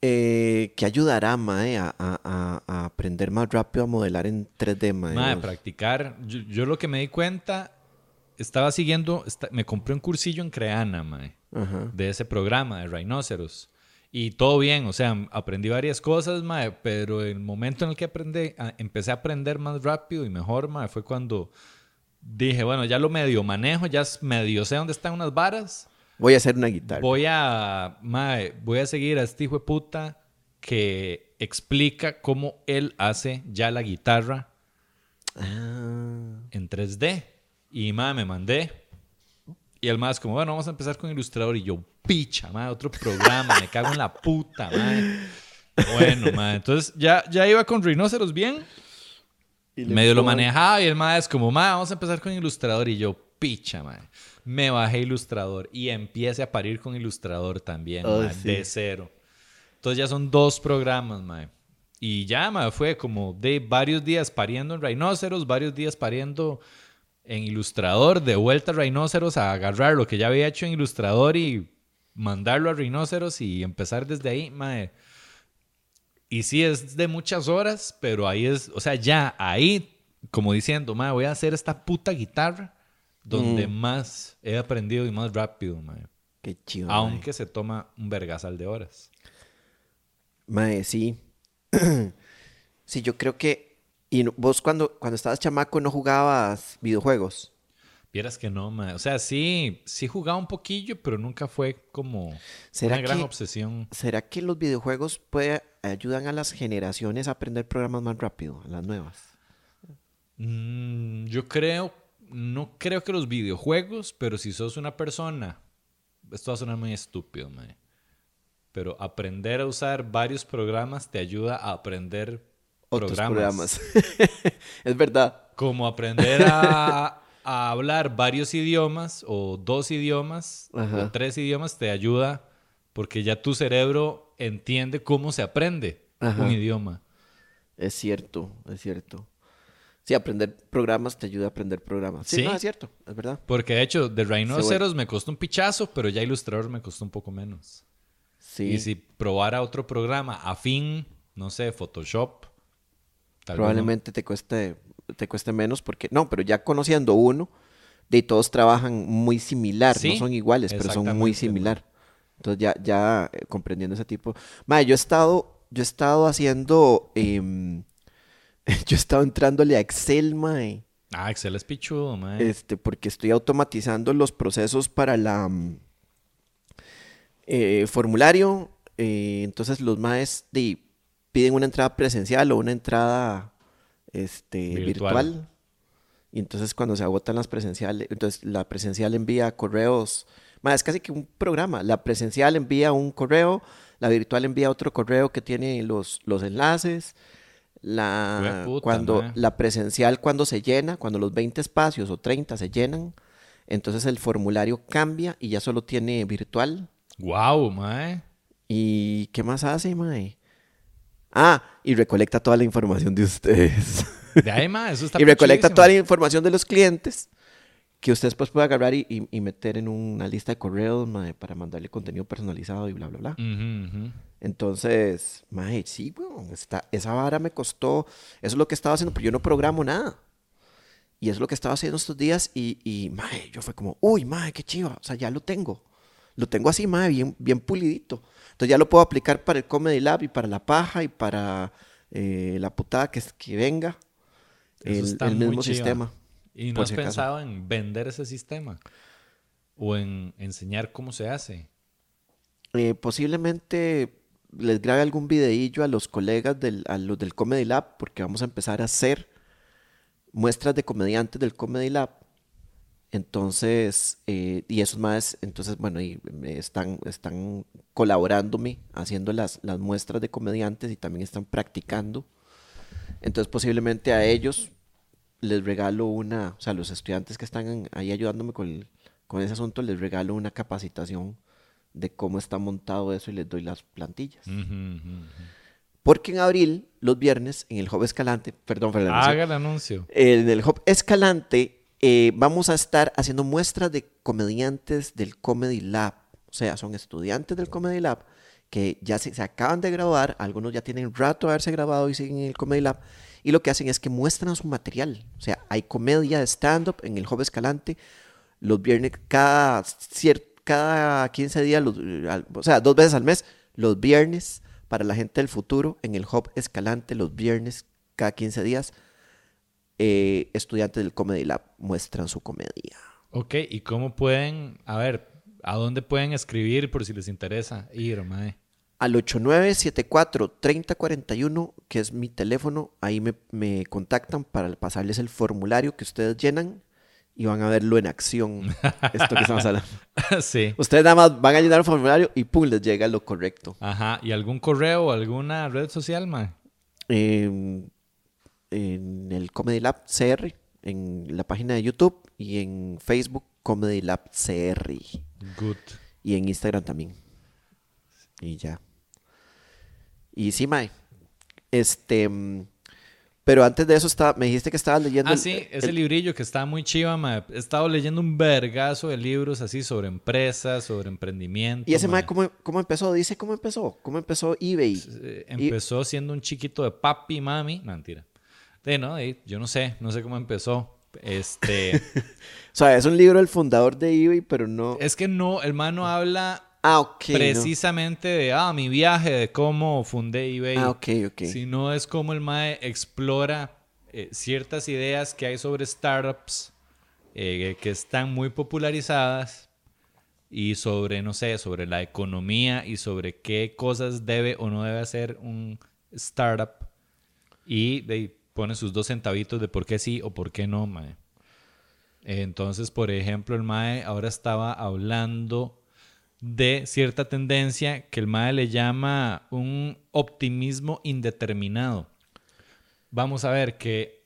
Eh, ¿Qué ayudará, Mae, a, a- a- a aprender más rápido a modelar en 3D, Mae?
Mae, practicar. Yo, yo lo que me di cuenta, estaba siguiendo, me compré un cursillo en Creana, mae,
Ajá.
de ese programa de Rhinoceros. Y todo bien, o sea, aprendí varias cosas, mae, pero el momento en el que aprendí, a- empecé a aprender más rápido y mejor, mae, fue cuando dije, bueno, ya lo medio manejo, ya medio sé dónde están unas varas.
Voy a hacer una guitarra.
Voy a, mae, voy a seguir a este hijo de puta que explica cómo él hace ya la guitarra
Ah,
en 3D. Y madre, me mandé. Y el más como, bueno, vamos a empezar con Ilustrador. Y yo, picha, madre, otro programa, me cago en la puta, madre. Bueno, madre. Entonces ya, ya iba con Rhinoceros bien.
y
Medio lo manejaba y el madre es como, madre, vamos a empezar con Ilustrador. Y yo, picha, madre. Me bajé Ilustrador y empiece a parir con Ilustrador también,
Oh,
madre,
sí.
de cero. Entonces ya son dos programas, madre. Y ya, madre, fue como de varios días pariendo en Rhinoceros, varios días pariendo en Ilustrador, de vuelta a Rhinoceros a agarrar lo que ya había hecho en Ilustrador y mandarlo a Rhinoceros y empezar desde ahí, madre. Y sí, es de muchas horas, pero ahí es, o sea, ya ahí, como diciendo, madre, voy a hacer esta puta guitarra donde
Mm.
más he aprendido y más rápido, madre.
Qué chido, Mae.
Aunque se toma un vergasal de horas.
Mae, sí. *clears throat* sí, yo creo que... ¿Y vos cuando, cuando estabas chamaco no jugabas videojuegos?
Vieras que no, madre. O sea, sí, sí jugaba un poquillo, pero nunca fue como
¿Será
una gran
que-
obsesión.
¿Será que los videojuegos puede, ayudan a las generaciones a aprender programas más rápido, a las nuevas?
Mm, yo creo, no creo que los videojuegos, pero si sos una persona, esto va a sonar muy estúpido, mae, pero aprender a usar varios programas te ayuda a aprender
Otros
programas.
programas. *laughs* es verdad.
Como aprender a, *laughs* a hablar varios idiomas o dos idiomas
Ajá.
o tres idiomas te ayuda porque ya tu cerebro entiende cómo se aprende
Ajá.
un idioma.
Es cierto, es cierto. Sí, aprender programas te ayuda a aprender programas. Sí,
Sí.
no, es cierto, es verdad.
Porque de hecho, de Rhinoceros me costó un pichazo, pero ya Ilustrador me costó un poco menos.
Sí,
Y si probara otro programa afín, no sé, Photoshop, tal
probablemente te cueste, te cueste menos porque... No, pero ya conociendo uno, de todos trabajan muy similar, no
Sí,
son iguales, pero son muy similar. Entonces ya, ya eh, comprendiendo ese tipo... Mae, yo he estado, yo he estado haciendo... em, *laughs* yo he estado entrándole a Excel, mae.
no. Ah, Excel es pichudo, mae.
Este, porque estoy automatizando los procesos para la mm, eh, formulario. eh, entonces los maes de, piden una entrada presencial o una entrada este,
Virtual.
virtual. Y entonces cuando se agotan las presenciales, entonces la presencial envía correos. Más es casi que un programa. La presencial envía un correo, la virtual envía otro correo que tiene los, los enlaces. La, cuando, la presencial cuando se llena, cuando los 20 espacios o 30 se llenan, entonces el formulario cambia y ya solo tiene virtual.
Wow, mae.
¿Y qué más hace, mae? Ah, y recolecta toda la información de ustedes. *laughs*
De ahí, mae, eso está
y recolecta toda la información de los clientes que usted después puede agarrar y, y- y meter en una lista de correos mae, para mandarle contenido personalizado y bla, bla, bla. Entonces, mae, sí, weón, está, esa vara me costó, eso es lo que estaba haciendo, pero yo no programo nada. Y eso es lo que estaba haciendo estos días y, y mae, yo fue como, uy, mae, qué chiva, o sea, ya lo tengo. Lo tengo así, mae, bien, bien pulidito. Entonces ya lo puedo aplicar para el Comedy Lab y para la paja y para eh, la putada que, que venga.
Eso
El,
está
el mismo sistema.
¿Y no has
si
pensado en vender ese sistema? ¿O en enseñar cómo se hace?
Eh, posiblemente les grabe algún videillo a los colegas del, a los del Comedy Lab, porque vamos a empezar a hacer muestras de comediantes del Comedy Lab. Entonces, eh, y esos más, entonces, bueno, y están, están colaborándome haciendo las, las muestras de comediantes y también están practicando. Entonces, posiblemente a ellos les regalo una, o sea, los estudiantes que están ahí ayudándome con, el- con ese asunto, les regalo una capacitación de cómo está montado eso y les doy las plantillas. Porque en abril, los viernes, en el Hub Escalante, perdón, Fernando,
Haga el anuncio.
en el Hub Escalante eh, vamos a estar haciendo muestras de comediantes del Comedy Lab. O sea, son estudiantes del Comedy Lab que ya se, acaban de graduar, algunos ya tienen rato de haberse graduado y siguen en el Comedy Lab, y lo que hacen es que muestran su material. O sea, hay comedia de stand-up en el Hub Escalante los viernes, cada, cada 15 días, los- o sea, dos veces al mes, los viernes, para la gente del futuro, en el Hub Escalante, los viernes, cada 15 días, eh, estudiantes del Comedy Lab muestran su comedia.
Ok, ¿y cómo pueden, a ver, a dónde pueden escribir por si les interesa ir, mae?
Al 8974-3041, que es mi teléfono, ahí me, me contactan para pasarles el formulario que ustedes llenan y van a verlo en acción. *laughs* Esto que estamos hablando.
sí.
Ustedes nada más van a llenar el formulario y pum, les llega lo correcto.
Ajá, ¿y algún correo o alguna red social, mae?
En, en el Comedy Lab CR, en la página de YouTube y en Facebook Comedy Lab CR
Good.
y en Instagram también. Y ya. Y sí, Mae. Este. mm, Pero antes de eso estaba, me dijiste que estabas leyendo.
Ah,
el-
sí, ese
el-
librillo que está muy chiva, mae. He estado leyendo un vergazo de libros así sobre empresas, sobre emprendimiento.
Y ese Mae,
mae.
¿cómo, ¿cómo empezó? Dice cómo empezó. ¿Cómo empezó eBay?
Eh, Empezó siendo un chiquito de papi, mami. No, mentira. De, no, de- yo no sé, no sé cómo empezó. Este, *laughs*
O sea, es un libro del fundador de eBay, pero no.
es que no, el mano habla
Ah, ok. no.
precisamente de, ah, mi viaje, de cómo fundé eBay.
Ah, ok, ok.
Sino es como el MAE explora eh, ciertas ideas que hay sobre startups eh, que están muy popularizadas y sobre, no sé, sobre la economía y sobre qué cosas debe o no debe hacer un startup. Y de pone sus dos centavitos de por qué sí o por qué no, mae. Entonces, por ejemplo, el mae ahora estaba hablando de cierta tendencia que el mae le llama un optimismo indeterminado. Vamos a ver que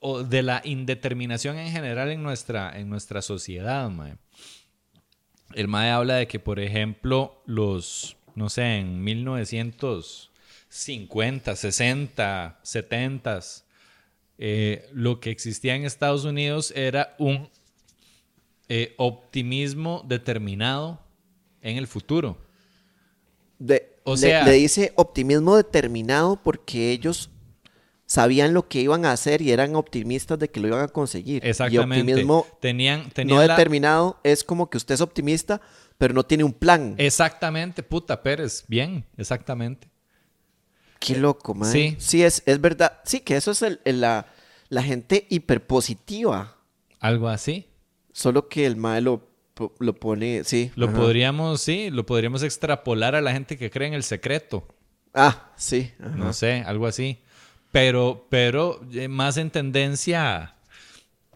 o de la indeterminación en general en nuestra en nuestra sociedad, mae. El mae habla de que, por ejemplo, los no sé, en 1950, 60, 70 eh, lo que existía en Estados Unidos era un eh, optimismo determinado en el futuro.
De-
O
le-
sea-
le, dice optimismo determinado porque ellos sabían lo que iban a hacer y eran optimistas de que lo iban a conseguir.
Exactamente.
Y optimismo
tenían, tenían
no
la-
determinado es como que usted es optimista, pero no tiene un plan.
Exactamente, puta Pérez. Bien, exactamente.
Qué loco, man.
sí.
Sí, es, es verdad. Sí, que eso es el- el- la, la gente hiperpositiva.
Algo así.
Solo que el mae lo, po- lo pone, sí.
Lo
ajá.
podríamos, sí, lo podríamos extrapolar a la gente que cree en el secreto.
Ah, sí. ajá.
No sé, algo así. Pero, pero eh, más en tendencia.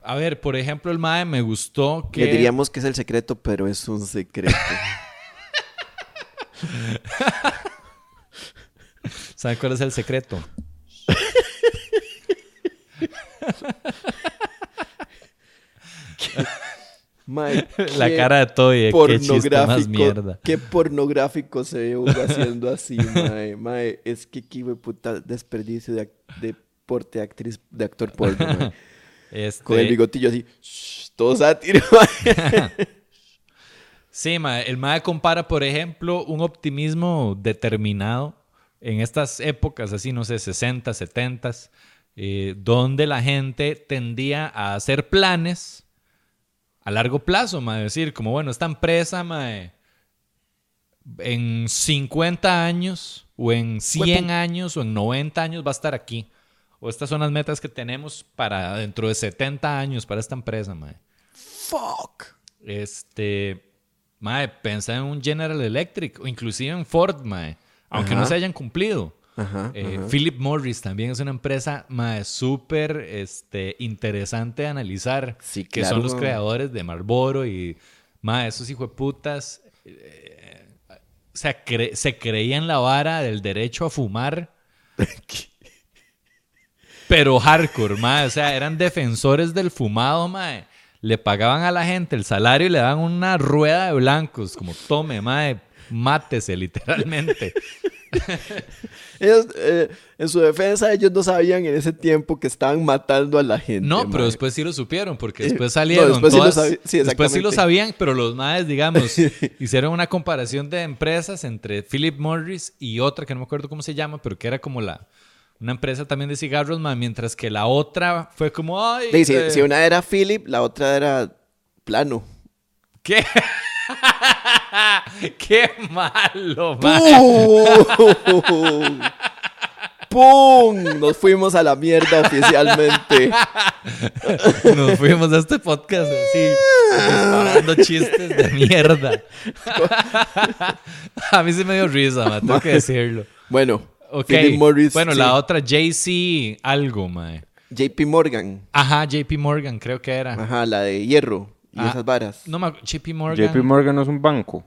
A ver, por ejemplo, el MAE me gustó que.
Le diríamos que es el secreto, pero es un secreto. *laughs*
¿Sabe cuál es el secreto? La
qué
cara de Toy, eh, qué chiste más mierda.
Qué pornográfico se ve uno haciendo así, mae. Mae, es que qué puta desperdicio de, de porte de actriz, de actor porno, mae.
Este,
Con el bigotillo así, shh, todo sátiro. *laughs* mae.
Sí, mae, el MAE compara, por ejemplo, un optimismo determinado en estas épocas, así, no sé, 60, 70, eh, donde la gente tendía a hacer planes a largo plazo, mae. decir, como, bueno, esta empresa, mae, en 50 años, o en 100
Huepu-
años, o en 90 años va a estar aquí. O estas son las metas que tenemos para dentro de 70 años para esta empresa, mae.
Fuck.
Este, mae, pensá en un General Electric o inclusive en Ford, mae, aunque
Ajá.
no se hayan cumplido.
Ajá,
Eh,
ajá.
Philip Morris también es una empresa súper este, interesante de analizar,
Sí,
que
claro,
son los creadores de Marlboro y mae, esos hijueputas eh, cre- se creían la vara del derecho a fumar, *laughs* pero hardcore, mae, o sea, eran defensores del fumado, mae. Le pagaban a la gente el salario y le daban una rueda de blancos, como tome, mae, mátese literalmente. *laughs*
Ellos, eh, en su defensa, ellos no sabían en ese tiempo que estaban matando a la gente.
No, pero después sí lo supieron, porque
Eh,
después
no,
salieron
después sí lo
todas-
sí,
después sí lo sabían, pero los maes, digamos, *laughs* hicieron una comparación de empresas entre Philip Morris y otra que no me acuerdo cómo se llama, pero que era como la una empresa también de cigarros, mae, mientras que la otra fue como, ay,
Sí, si,
eh,
si una era Philip, la otra era plano.
¿qué? *laughs* *laughs* ¡Qué malo!
¡Pum! *laughs* ¡Pum! Nos fuimos a la mierda oficialmente. *laughs*
Nos fuimos a este podcast así, disparando chistes de mierda. a mí se me dio risa, tengo que decirlo.
Bueno,
Ok.
Philip Morris.
bueno,
sí.
la otra, JC algo, mae.
JP Morgan.
Ajá, JP Morgan, creo que era.
Ajá, la de hierro y
Ah,
esas varas.
No me JP Morgan.
JP Morgan no es un banco.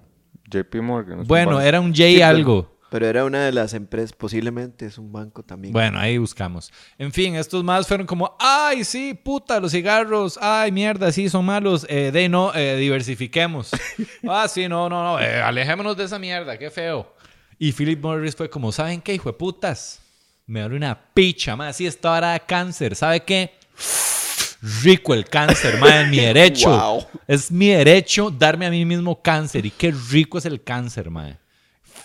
JP Morgan no es
bueno,
un banco.
era un J
Sí,
algo.
Pero era una de las empresas, posiblemente es un banco también.
Bueno, ahí buscamos. En fin, estos más fueron como, ay, sí, puta, los cigarros, ay, mierda, sí, son malos, eh, de no, eh, diversifiquemos. *laughs* ah, sí, no, no, no, eh, alejémonos de esa mierda, qué feo. Y Philip Morris fue como, ¿saben qué, hijo de putas? Me da una picha, más, sí, esta hora de cáncer, ¿sabe qué? Rico el cáncer, madre, es mi *laughs* derecho.
Wow.
Es mi derecho darme a mí mismo cáncer. Y qué rico es el cáncer, madre.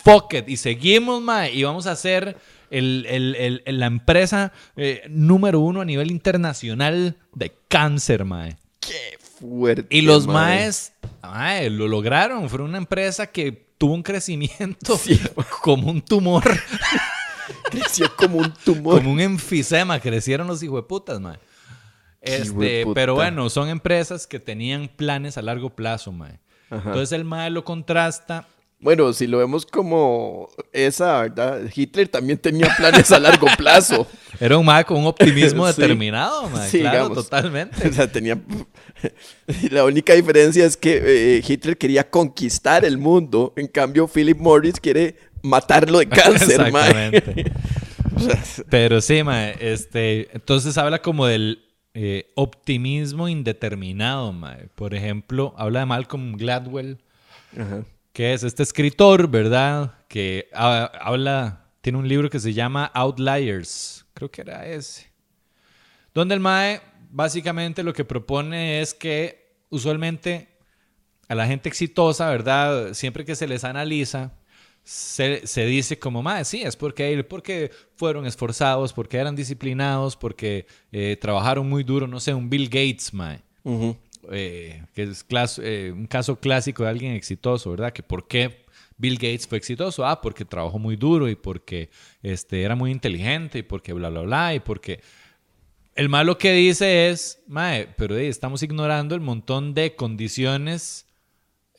Fuck it. Y seguimos, mae. Y vamos a ser el- el- la empresa eh, número uno a nivel internacional de cáncer, mae.
Qué fuerte.
Y los
mae.
maes, mae, lo lograron. Fue una empresa que tuvo un crecimiento
Sí. *laughs*
como un tumor, *laughs*
Creció como un tumor.
como un enfisema. Crecieron los hijueputas, mae. Este, pero bueno, son empresas que tenían planes a largo plazo, mae.
Ajá.
Entonces el mae lo contrasta
Bueno, si lo vemos como esa, ¿verdad? Hitler también tenía planes a largo plazo. *laughs*
Era un mae con un optimismo *laughs*
Sí.
determinado, mae.
Sí,
claro,
digamos.
totalmente. *laughs*
O sea, tenía... La única diferencia es que eh, Hitler quería conquistar el mundo. En cambio, Philip Morris quiere matarlo de cáncer, mae.
Exactamente. Pero sí, mae, este, entonces habla como del eh, optimismo indeterminado, mae. Por ejemplo, habla de Malcolm Gladwell,
Ajá.
que es este escritor, ¿verdad? Que habla, tiene un libro que se llama Outliers, creo que era ese. Donde el mae básicamente lo que propone es que usualmente a la gente exitosa, ¿verdad? Siempre que se les analiza, se, se dice como, mae, sí, es porque, porque fueron esforzados, porque eran disciplinados, porque eh, trabajaron muy duro, no sé, un Bill Gates, mae eh, que es clas- eh, un caso clásico de alguien exitoso, ¿verdad? Que por qué Bill Gates fue exitoso. Ah, porque trabajó muy duro y porque este, era muy inteligente y porque bla, bla, bla, y porque... El malo que dice es, mae, pero estamos ignorando el montón de condiciones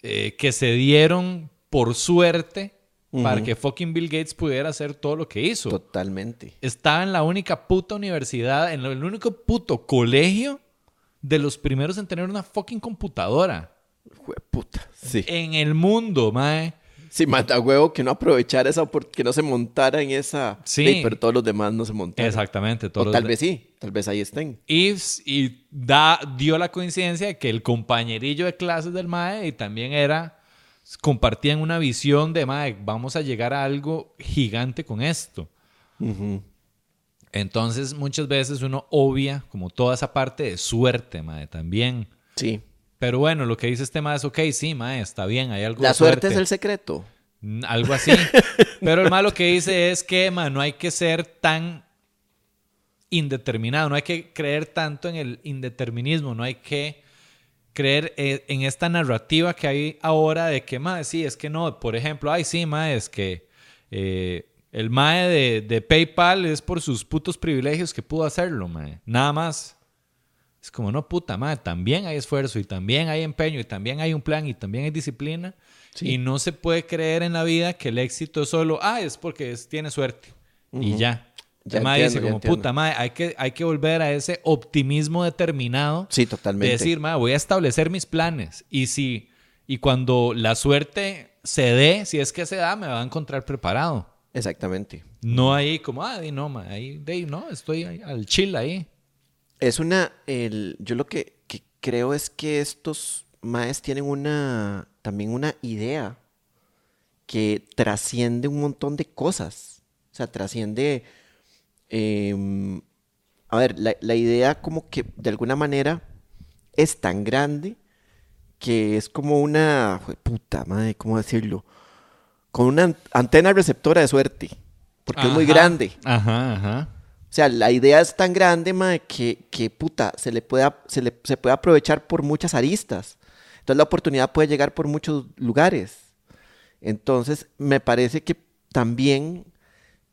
que se dieron por suerte para que fucking Bill Gates pudiera hacer todo lo que hizo
Totalmente.
estaba en la única puta universidad, en el único puto colegio de los primeros en tener una fucking computadora
Puta. Sí.
en el mundo, mae.
Sí, mata huevo que no aprovechara esa oportunidad, que no se montara en esa.
Sí.
pero todos los demás no se montaron.
Exactamente. todos
O tal vez sí, tal vez ahí estén.
Y, y da, dio la coincidencia de que el compañerillo de clases del MAE y también era, compartían una visión de MAE, vamos a llegar a algo gigante con esto. Entonces, muchas veces uno obvia como toda esa parte de suerte, mae, también.
Sí.
Pero bueno, lo que dice este mae es, ok, sí, mae, está bien, hay algo
La
de
suerte es el secreto.
Algo así. *laughs* Pero el malo que dice es que, man, no hay que ser tan indeterminado, no hay que creer tanto en el indeterminismo, no hay que creer eh, en esta narrativa que hay ahora de que, mae, sí, es que no, por ejemplo, ay, sí, mae, es que eh, el mae de, de PayPal es por sus putos privilegios que pudo hacerlo, mae, nada más. Es como, no, puta madre, también hay esfuerzo y también hay empeño y también hay un plan y también hay disciplina.
Sí.
Y no se puede creer en la vida que el éxito es solo, ah, es porque es- tiene suerte. Y ya.
Ya entiendo,
dice
ya
como,
entiendo.
puta madre, hay que, hay que volver a ese optimismo determinado
Sí,
de
totalmente.
decir, madre, voy a establecer mis planes. Y si, y cuando la suerte se dé, si es que se da, me va a encontrar preparado.
Exactamente.
No ahí como, ah, di no, mae, ahí, de no, estoy ahí al chill ahí.
Es una. El, yo lo que, que creo es que estos maes tienen una. También una idea que trasciende un montón de cosas. O sea, trasciende. Em, a ver, la, la idea como que de alguna manera es tan grande que es como una. Puta madre, ¿cómo decirlo? Con una an- antena receptora de suerte. Porque es muy grande.
Ajá, ajá.
O sea, la idea es tan grande, mae, que, que puta, se le, puede, ap- se le se puede aprovechar por muchas aristas. Entonces la oportunidad puede llegar por muchos lugares. Entonces, me parece que también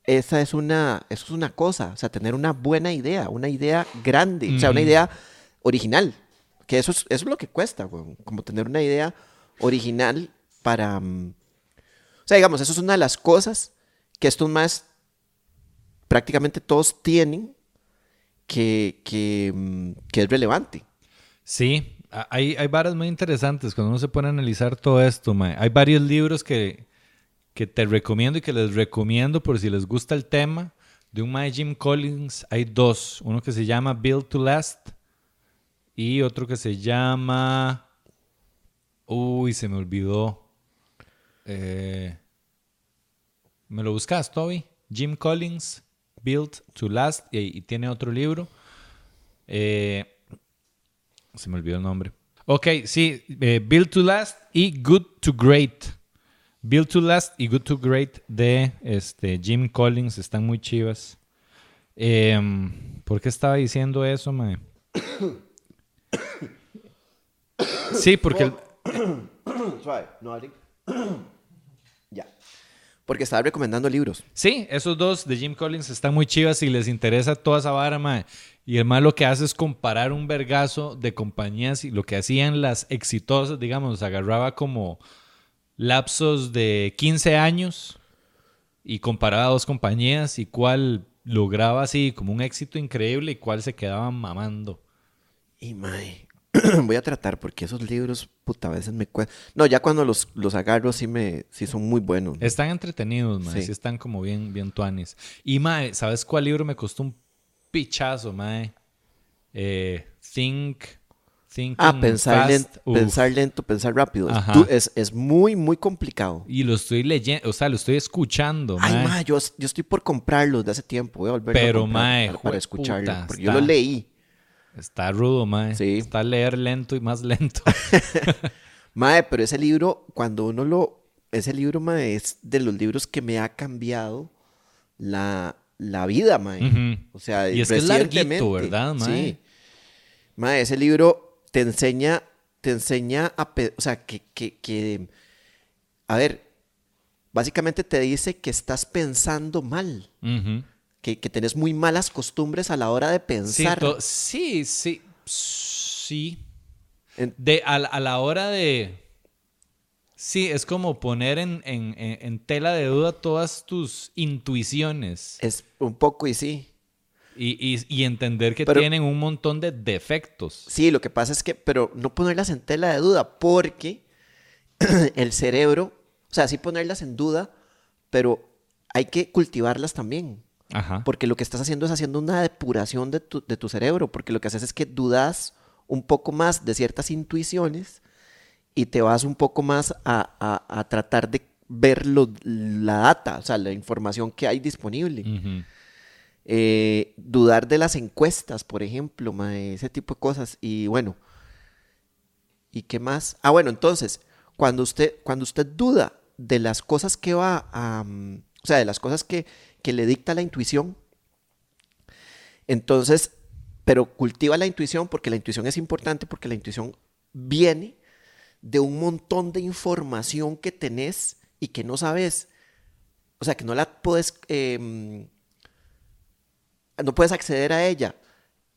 esa es una, eso es una cosa, o sea, tener una buena idea, una idea grande, o sea, una idea original. Que eso es, eso es lo que cuesta, weón, como tener una idea original para... mm, o sea, digamos, eso es una de las cosas que estos más prácticamente todos tienen que, que, mm, que es relevante.
Sí, hay, hay varas muy interesantes cuando uno se pone a analizar todo esto, mae. Hay varios libros que, que te recomiendo y que les recomiendo por si les gusta el tema. De un mae Jim Collins hay dos. Uno que se llama Build to Last y otro que se llama... Uy, se me olvidó. Eh, ¿Me lo buscas, Toby? Jim Collins, Build to Last y, tiene otro libro. Eh, se me olvidó el nombre. Ok, sí, eh, Build to Last y Good to Great. Build to Last y Good to Great de este, Jim Collins están muy chivas. Em, ¿Por qué estaba diciendo eso, mae? *coughs* Sí, porque... el- *coughs*
no *coughs* ya. Porque estaba recomendando libros.
Sí, esos dos de Jim Collins están muy chivas si les interesa toda esa vara, mae. Y el mae lo que hace es comparar un vergazo de compañías y lo que hacían las exitosas, digamos, agarraba como lapsos de 15 años y comparaba dos compañías y cuál lograba así como un éxito increíble y cuál se quedaba mamando.
Y mae, *clears throat* voy a tratar porque esos libros, puta, a veces me cuestan. No, ya cuando los, los agarro sí me sí son muy buenos.
Están entretenidos, mae.
Sí.
Sí. están como bien, bien tuanis. Y, mae, ¿sabes cuál libro me costó un pichazo, mae? Eh, Think... Thinking
ah, pensar, lento, pensar lento, pensar rápido. Es, es, es muy, muy complicado.
Y lo estoy leyendo, o sea, lo estoy escuchando,
Ay,
mae.
mae, yo, yo estoy por comprarlos de hace tiempo. Voy a volver
Pero,
a comprar
mae,
para, escucharlo.
puta,
porque yo lo leí.
Está rudo, mae.
Sí.
Está leer lento y más lento. *laughs* *laughs*
Mae, pero ese libro, cuando uno lo... Ese libro, mae, es de los libros que me ha cambiado la, la vida, mae. O sea,
Y es que es larguito. ¿verdad, mae?
Sí. Mae, ese libro te enseña, te enseña a... O sea, que, que, que... A ver, básicamente te dice que estás pensando mal. Que, que tenés muy malas costumbres a la hora de pensar.
sí, sí, sí. De, a, la- a la hora de... Sí, es como poner en, en- en- en tela de duda todas tus intuiciones
es un poco y sí.
Y, y- y entender que
Pero-
tienen un montón de defectos.
Sí, lo que pasa es que, pero no ponerlas en tela de duda, porque *clears throat* el cerebro, o sea, sí ponerlas en duda, pero hay que cultivarlas también.
Ajá.
Porque lo que estás haciendo es haciendo una depuración de tu, de tu cerebro, porque lo que haces es que dudas un poco más de ciertas intuiciones y te vas un poco más a, a- a tratar de ver lo- la data, o sea, la información que hay disponible.
Ujú.
Eh, dudar de las encuestas, por ejemplo, ese tipo de cosas. Y bueno, ¿y qué más? Ah, bueno, entonces, cuando usted, cuando usted duda de las cosas que va a... mm, o sea, de las cosas que, que le dicta la intuición, entonces, pero cultiva la intuición porque la intuición es importante, porque la intuición viene de un montón de información que tenés y que no sabes, o sea, que no la puedes, eh, no puedes acceder a ella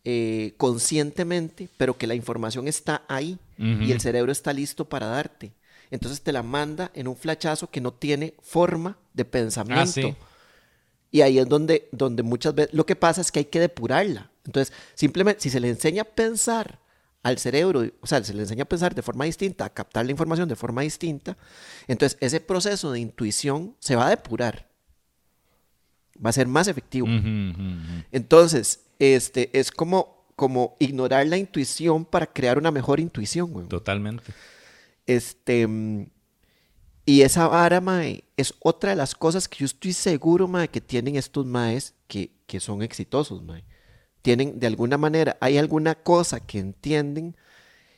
eh, conscientemente, pero que la información está ahí y el cerebro está listo para darte. Entonces te la manda en un flachazo que no tiene forma de pensamiento.
Ah, sí.
Y ahí es donde, donde muchas veces lo que pasa es que hay que depurarla. Entonces, simplemente, si se le enseña a pensar al cerebro, o sea, se le enseña a pensar de forma distinta, a captar la información de forma distinta, entonces ese proceso de intuición se va a depurar. Va a ser más efectivo.
Ujú, ujú, ujú.
Entonces, este, es como, como ignorar la intuición para crear una mejor intuición, güey.
Totalmente.
Este, y esa vara, mae, es otra de las cosas que yo estoy seguro, mae, que tienen estos maes que, que son exitosos, mae. Tienen, de alguna manera, hay alguna cosa que entienden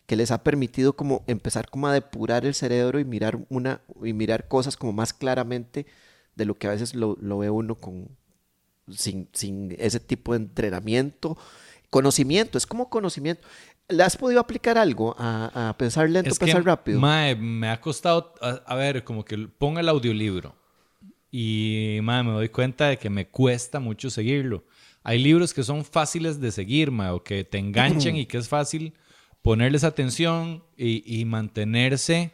que les ha permitido como empezar como a depurar el cerebro y mirar una, y mirar cosas como más claramente de lo que a veces lo, lo ve uno con, sin, sin ese tipo de entrenamiento. Conocimiento, es como conocimiento. ¿Le has podido aplicar algo a, a pensar lento,
Es que,
pensar rápido?
mae, me ha costado, a, a ver, como que ponga el audiolibro. Y, mae, me doy cuenta de que me cuesta mucho seguirlo. Hay libros que son fáciles de seguir, mae, o que te enganchan y que es fácil ponerles atención y, y mantenerse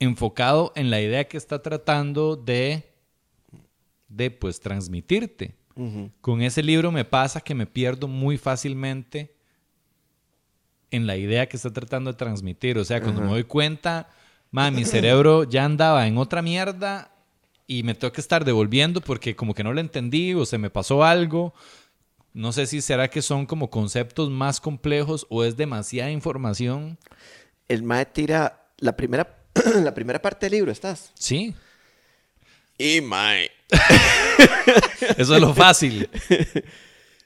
enfocado en la idea que está tratando de, de pues, transmitirte. Con ese libro me pasa que me pierdo muy fácilmente en la idea que está tratando de transmitir. O sea, cuando me doy cuenta, ma, mi cerebro ya andaba en otra mierda y me tengo que estar devolviendo porque como que no lo entendí o se me pasó algo. No sé si será que son como conceptos más complejos o es demasiada información.
El mae tira la primera, *clears throat* la primera parte del libro, ¿estás?
Sí,
Y mae. *laughs*
eso es lo fácil. *laughs*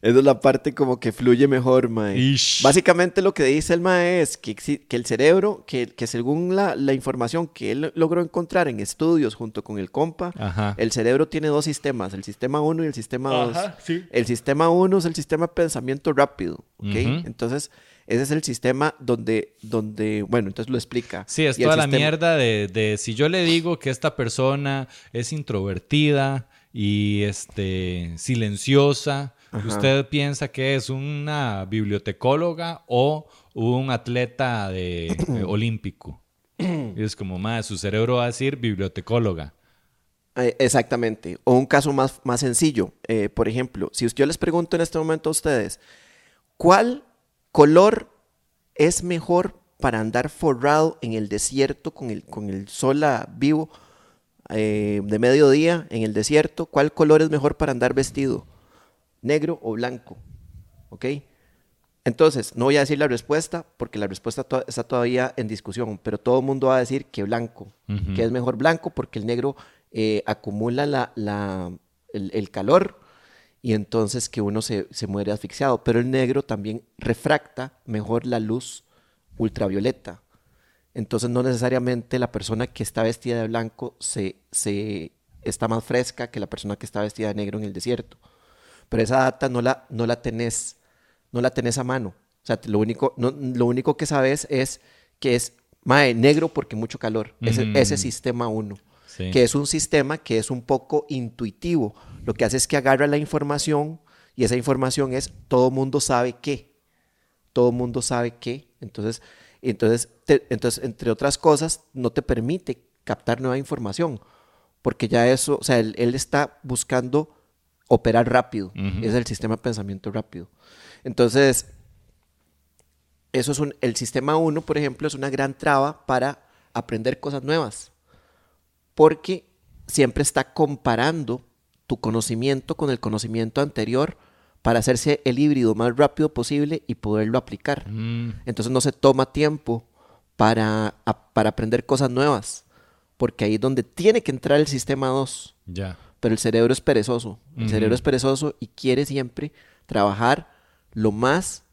Esa es la parte como que fluye mejor, mae.
Ish.
Básicamente lo que dice el mae es que, que el cerebro, que, que según la, la información que él logró encontrar en estudios junto con el compa,
Ajá.
el cerebro tiene dos sistemas, el sistema 1 y el sistema 2.
Ajá, sí.
El sistema 1 es el sistema de pensamiento rápido, ¿ok?
Ujú.
Entonces, ese es el sistema donde, donde, bueno, entonces lo explica.
Sí, es
Y
toda la
sistema-
mierda de, de si yo le digo que esta persona es introvertida y este silenciosa,
Ajá.
usted piensa que es una bibliotecóloga o un atleta de, eh, *clears throat* olímpico. Y es como, más su cerebro va a decir bibliotecóloga.
Eh, Exactamente. O un caso más, más sencillo. Eh, por ejemplo, si yo les pregunto en este momento a ustedes, ¿cuál color es mejor para andar forrado en el desierto con el, con el sol a vivo eh, de mediodía en el desierto? ¿Cuál color es mejor para andar vestido? ¿Negro o blanco? ¿Ok? Entonces, no voy a decir la respuesta porque la respuesta to- está todavía en discusión, pero todo el mundo va a decir que blanco, que es mejor blanco porque el negro eh, acumula la, la- el, el calor y entonces que uno se, se muere asfixiado, pero el negro también refracta mejor la luz ultravioleta. Entonces no necesariamente la persona que está vestida de blanco se, se está más fresca que la persona que está vestida de negro en el desierto. Pero esa data no la, no la tenés, no la tenés a mano. O sea, lo único, no- lo único que sabes es que es mae, negro porque mucho calor. Ese,
Mm.
ese sistema 1.
Sí.
Que es un sistema que es un poco intuitivo. Lo que hace es que agarra la información y esa información es todo mundo sabe qué. Todo mundo sabe qué. Entonces, entonces, te- entonces, entre otras cosas, no te permite captar nueva información. Porque ya eso, o sea, él, él está buscando operar rápido. Es el sistema de pensamiento rápido. Entonces, eso es un, el sistema 1, por ejemplo, es una gran traba para aprender cosas nuevas. Porque siempre está comparando tu conocimiento con el conocimiento anterior para hacerse el híbrido más rápido posible y poderlo aplicar.
Mm,
Entonces no se toma tiempo para, a- para aprender cosas nuevas. Porque ahí es donde tiene que entrar el sistema 2.
ya.
pero el cerebro es perezoso. El cerebro es perezoso y quiere siempre trabajar lo más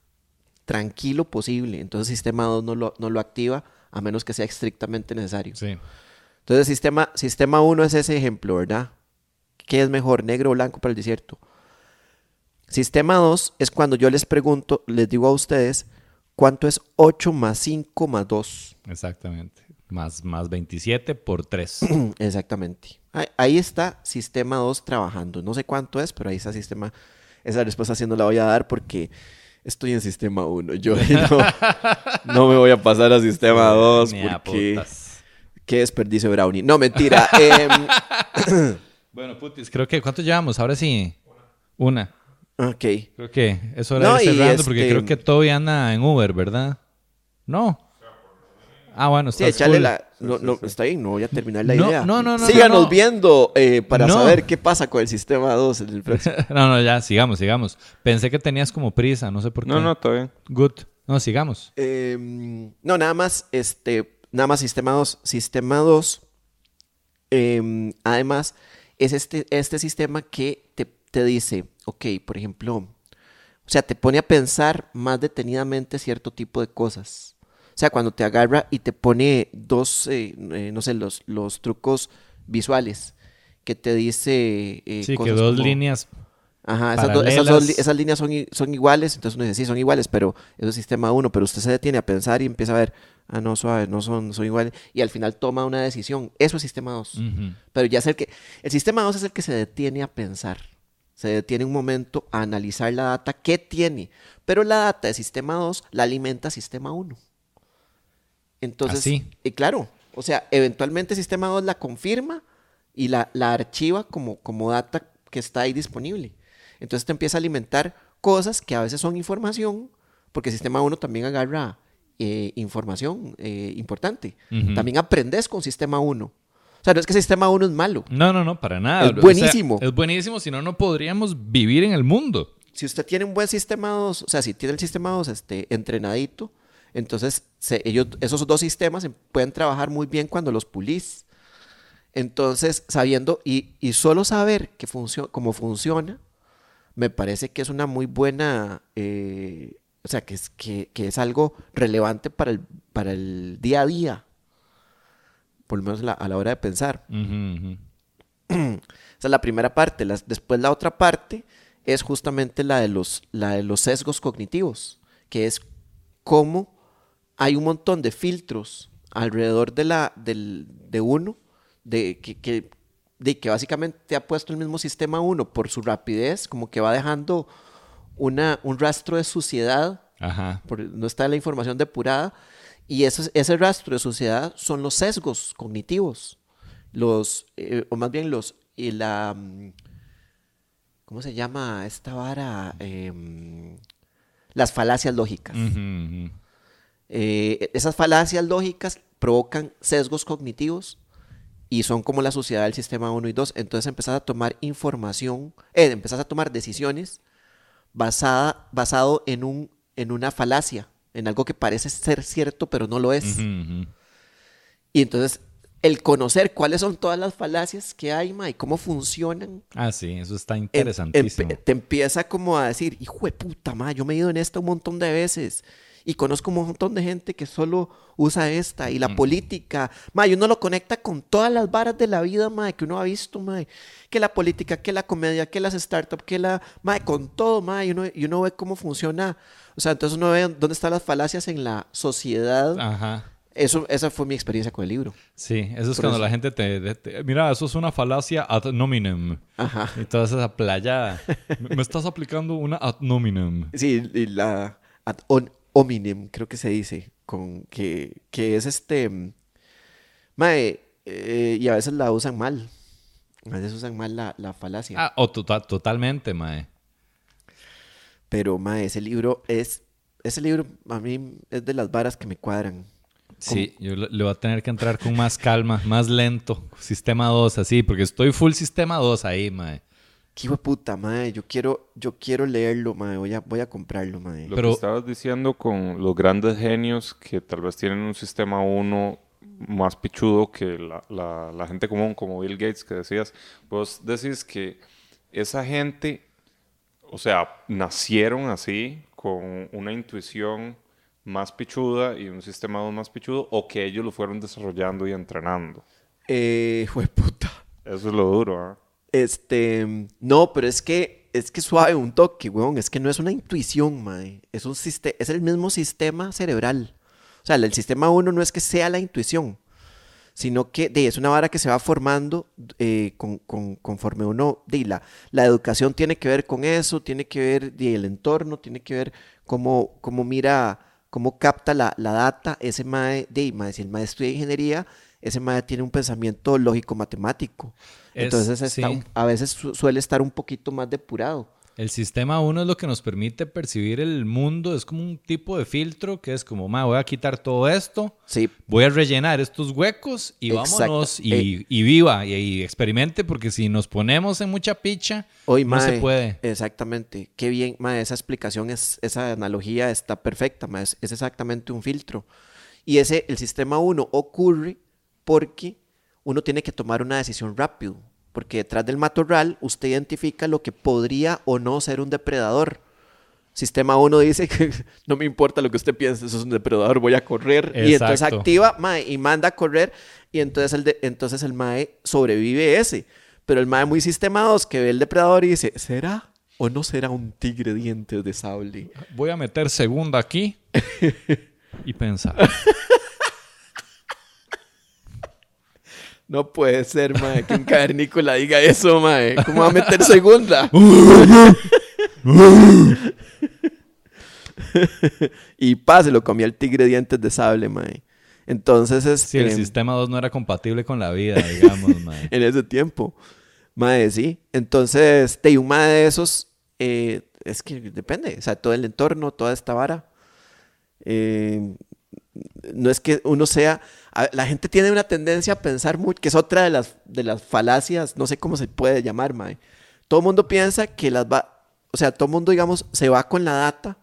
tranquilo posible. Entonces, sistema 2 no lo, no lo activa a menos que sea estrictamente necesario.
Sí.
Entonces, sistema, sistema 1 es ese ejemplo, ¿verdad? ¿Qué es mejor, negro o blanco para el desierto? Sistema 2 es cuando yo les pregunto, les digo a ustedes, ¿cuánto es 8 más 5 más 2?
Exactamente. Más, más 27 por 3. *clears throat*
Exactamente. Ahí, ahí está sistema 2 trabajando. No sé cuánto es, pero ahí está sistema. Esa respuesta sí no la voy a dar porque estoy en sistema 1. Yo *laughs* no, no me voy a pasar a sistema 2
Ni a
porque qué desperdicio brownie. No, mentira. *laughs* Em, *clears throat*
Bueno, putis, creo que ¿cuánto llevamos? Ahora sí. Una.
ok.
Creo que eso era
No,
cerrando porque
este-
creo que Toby anda en Uber, ¿verdad? No. Ah, bueno,
Sí,
está
echarle
cool.
la. No, no, está bien, no voy a terminar la
No,
idea.
no, no, no,
Síganos
no, no.
viendo eh, para
No.
saber qué pasa con el sistema 2 en el próximo. *laughs*
No, no, ya, sigamos, sigamos. Pensé que tenías como prisa, no sé por qué.
No, no, todo bien.
Good. No, sigamos.
Em, no, nada más, este, nada más sistema 2. Sistema 2, em, además, es este, este sistema que te, te dice, ok, por ejemplo, o sea, te pone a pensar más detenidamente cierto tipo de cosas. O sea, cuando te agarra y te pone dos, eh, eh, no sé, los, los trucos visuales, que te dice... eh,
Sí, que
cosas
dos
como-
líneas.
Ajá, esas, do- esas dos
paralelas.
li- esas líneas son, son iguales, entonces uno dice, sí, son iguales, pero eso es sistema 1, pero usted se detiene a pensar y empieza a ver, ah, no, suave, no son, son iguales, y al final toma una decisión. Eso es sistema 2.
Ujú.
Pero ya es el que, el sistema 2 es el que se detiene a pensar, se detiene un momento a analizar la data que tiene, pero la data de sistema 2 la alimenta sistema 1. Entonces,
Así.
y claro, o sea, eventualmente sistema 2 la confirma y la, la archiva como, como data que está ahí disponible. Entonces te empieza a alimentar cosas que a veces son información, porque sistema 1 también agarra eh, información eh, importante.
Ujú.
También aprendes con sistema 1. O sea, no es que sistema 1 es malo.
No, no, no, para nada.
Es
O sea,
buenísimo.
es buenísimo, si no, no podríamos vivir en el mundo.
si usted tiene un buen sistema 2, o sea, si tiene el sistema 2 este, entrenadito, entonces se- ellos, esos dos sistemas em- pueden trabajar muy bien cuando los pulís. Entonces, sabiendo y, y solo saber que funcio- cómo funciona, me parece que es una muy buena, eh, o sea, que es, que, que es algo relevante para el, para el día a día, por lo menos la- a la hora de pensar. Esa es la primera parte. Las- después la otra parte es justamente la de, los, la de los sesgos cognitivos, que es cómo hay un montón de filtros alrededor de, la, del, de uno, de que, que, de que básicamente ha puesto el mismo sistema uno por su rapidez, como que va dejando una, un rastro de suciedad
Ajá.
por- no está la información depurada y ese, ese rastro de suciedad son los sesgos cognitivos, los, eh, o más bien los, y la, mm, ¿cómo se llama esta vara? Em, las falacias lógicas. Eh, esas falacias lógicas provocan sesgos cognitivos y son como la suciedad del sistema 1 y 2. Entonces empezás a tomar información, eh, empezás a tomar decisiones basada, basado en, un, en una falacia, en algo que parece ser cierto pero no lo es. Y entonces el conocer cuáles son todas las falacias que hay, ma, y cómo funcionan,
Ah, sí, eso está
em-
interesantísimo.
empe- te empieza como a decir, hijo de puta, ma, yo me he ido en esta un montón de veces y conozco un montón de gente que solo usa esta y la
Mm.
política, ma, y uno lo conecta con todas las varas de la vida, ma, que uno ha visto, ma, que la política, que la comedia, que las startups, que la, ma, con todo, ma, y uno, y uno ve cómo funciona, o sea, entonces uno ve dónde están las falacias en la sociedad.
Ajá.
Eso, esa fue mi experiencia con el libro.
Sí, eso es
Por
cuando
eso.
la gente te, te- Mira, eso es una falacia ad nominem.
Ajá.
Y toda esa playa. *laughs* me me estás aplicando una ad nominem.
Sí, y la ad on- hominem, creo que se dice, con que, que es este. Mae, eh, y a veces la usan mal. A veces usan mal la, la falacia.
Ah, o tota- totalmente, mae.
Pero, mae, ese libro es. Ese libro a mí es de las varas que me cuadran.
Sí, yo le, le voy a tener que entrar con más calma, más lento. Sistema 2, así, porque estoy full sistema 2 ahí, mae.
Qué hijo de puta, mae. Yo quiero, yo quiero leerlo, mae. Voy a, voy a comprarlo, mae.
Lo
Pero-
que estabas diciendo con los grandes genios que tal vez tienen un sistema 1 más pichudo que la, la, la gente común, como Bill Gates, que decías. Vos decís que esa gente, o sea, nacieron así, con una intuición más pichuda y un sistema más pichudo, o que ellos lo fueron desarrollando y entrenando.
Eh, puta.
Eso es lo duro, ¿ah?
Este, no, pero es que es que suave un toque, weón. Es que no es una intuición, mae. Es, un es el mismo sistema cerebral. O sea, el sistema 1 no es que sea la intuición, sino que de, es una vara que se va formando eh, con, conforme uno... De, la, la educación tiene que ver con eso, tiene que ver de, el entorno, tiene que ver cómo, cómo mira, cómo capta la, la data. Ese mae, de, mae, si el maestro de ingeniería, ese mae tiene un pensamiento lógico-matemático. Entonces a veces suele estar un poquito más depurado.
El sistema 1 es lo que nos permite percibir el mundo, es como un tipo de filtro que es como, ma, voy a quitar todo esto,
sí.
voy a rellenar estos huecos y vámonos y, eh, y, viva y, experimente, porque si nos ponemos en mucha picha,
Hoy,
no se puede.
Exactamente, qué bien, ma, esa explicación, es, esa analogía está perfecta, ma, es, es exactamente un filtro. Y ese, el sistema 1 ocurre porque uno tiene que tomar una decisión rápido, porque detrás del matorral usted identifica lo que podría o no ser un depredador. Sistema 1 dice que *laughs* no me importa lo que usted piense, eso es un depredador, voy a correr. Y entonces activa y manda a correr y entonces el, entonces el MAE sobrevive ese. Pero el MAE muy sistema 2 que ve el depredador y dice, ¿será o no será un tigre dientes de sable?
Voy a meter segunda aquí *laughs* y pensar.
No puede ser, mae, que un cavernícola diga eso, mae. ¿Cómo va a meter segunda? *laughs* y pa, se lo comía el tigre dientes de sable, mae. Entonces es...
Sí, el em, sistema 2 no era compatible con la vida, digamos, *laughs* mae.
en ese tiempo. Mae, sí. Entonces, te un mae de esos, eh, es que depende. O sea, todo el entorno, toda esta vara. Eh, no es que uno sea la gente tiene una tendencia a pensar mucho, que es otra de las, de las falacias, no sé cómo se puede llamar, mae. Todo el mundo piensa que las va, o sea, todo el mundo, digamos, se va con la data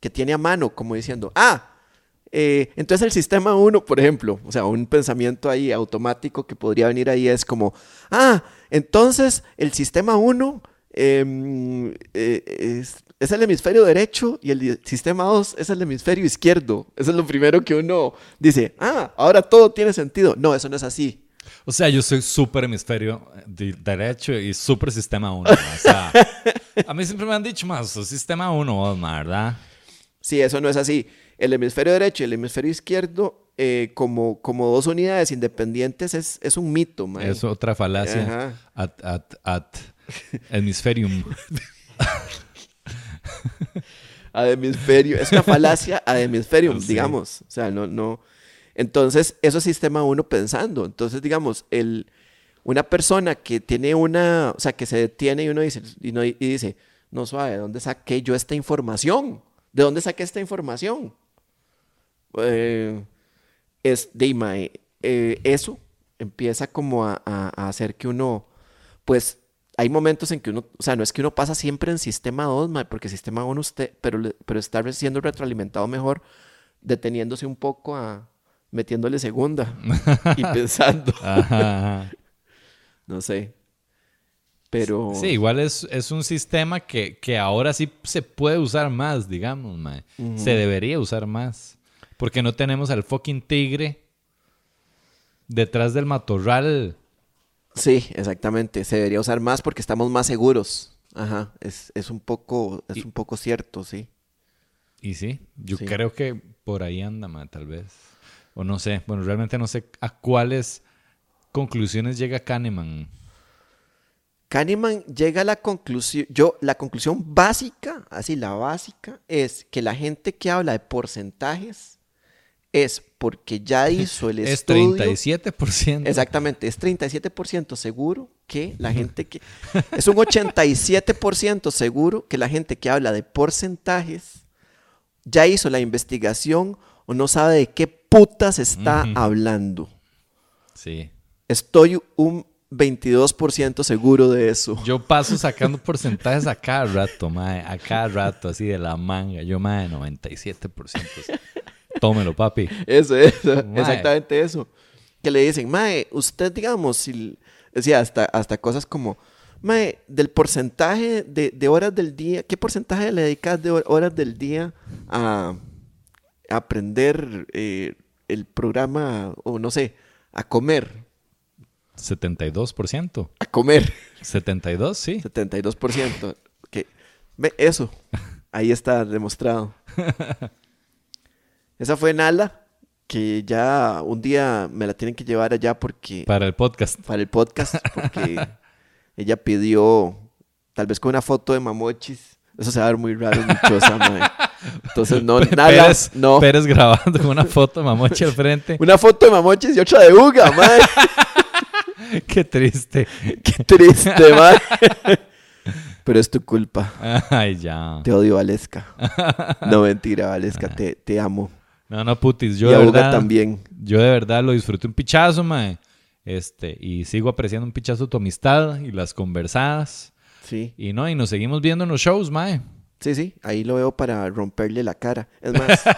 que tiene a mano, como diciendo, ah, eh, entonces el sistema 1, por ejemplo, o sea, un pensamiento ahí automático que podría venir ahí es como, ah, entonces el sistema 1 em, eh, es, es el hemisferio derecho y el sistema 2 es el hemisferio izquierdo. Eso es lo primero que uno dice, ah, ahora todo tiene sentido. No, eso no es así.
O sea, yo soy súper hemisferio derecho y súper sistema 1. O sea, *laughs* a mí siempre me han dicho más, sistema 1, ¿verdad?
Sí, eso no es así. El hemisferio derecho y el hemisferio izquierdo, eh, como, como dos unidades independientes, es, es un mito.
Es otra falacia. At, at, at hemisferium. *laughs* *laughs*
ad hemisferio. Es una falacia *laughs* ad hemisferium, digamos. O sea, no, no. Entonces, eso es sistema uno pensando. Entonces, digamos, el, una persona que tiene una, o sea, que se detiene y uno dice, y, no, y dice, no suave, ¿de dónde saqué yo esta información? ¿De dónde saqué esta información? Eh, es de eh, eso empieza como a, a, hacer que uno, pues, hay momentos en que uno, o sea, no es que uno pasa siempre en sistema 2, porque sistema 1 usted, pero, pero está siendo retroalimentado mejor, deteniéndose un poco a, metiéndole segunda *laughs* y pensando. no sé. Pero...
Sí, igual es, es un sistema que, que, ahora sí se puede usar más, digamos, Se debería usar más. Porque no tenemos al fucking tigre detrás del matorral
Sí, exactamente. Se debería usar más porque estamos más seguros. Ajá, es, un, poco, es un poco cierto, sí.
Y sí, yo creo que por ahí anda, tal vez. O no sé, bueno, realmente no sé a cuáles conclusiones llega Kahneman.
Kahneman llega a la conclusión, yo, la conclusión básica, así la básica, es que la gente que habla de porcentajes es porque ya *laughs* hizo el estudio.
Es 37%.
Exactamente, es 37% seguro que la gente que... Es un 87% seguro que la gente que habla de porcentajes ya hizo la investigación o no sabe de qué putas está hablando.
Sí.
Estoy un 22% seguro de eso.
Yo paso sacando *laughs* porcentajes a cada rato, mae, a cada rato, así de la manga. Yo, mae, 97%. Tómelo, papi.
Eso, eso,
Mae.
exactamente eso. Que le dicen, Mae, usted, digamos, si, decía, hasta, hasta cosas como, Mae, del porcentaje de, de horas del día, ¿qué porcentaje le dedicas de hor- horas del día a, a aprender eh, el programa, o no sé, a comer?
72%.
A comer.
72, sí.
72%. Que, ve, eso. *laughs* Ahí está demostrado. *laughs* Esa fue Nala, que ya un día me la tienen que llevar allá porque
Para el podcast.
para el podcast, porque *laughs* ella pidió, tal vez con una foto de Mamochis. Eso se va a ver muy raro, mi choza, mae. Entonces, no,
Pérez,
no.
Pérez grabando con una foto de Mamoche al frente.
Una foto de Mamochis y otra de Uga, mae. *laughs*
Qué triste.
Qué triste, mae. Pero es tu culpa.
Ay, ya.
Te odio, Valesca. *laughs* No, mentira, Valesca, te, te amo.
No, no, putis. Yo
y
de verdad.
también.
Yo de verdad lo disfruté un pichazo, mae. Este, y sigo apreciando un pichazo tu amistad y las conversadas.
Sí,
Y no, y nos seguimos viendo en los shows, mae.
sí, sí. Ahí lo veo para romperle la cara. Es más, *laughs*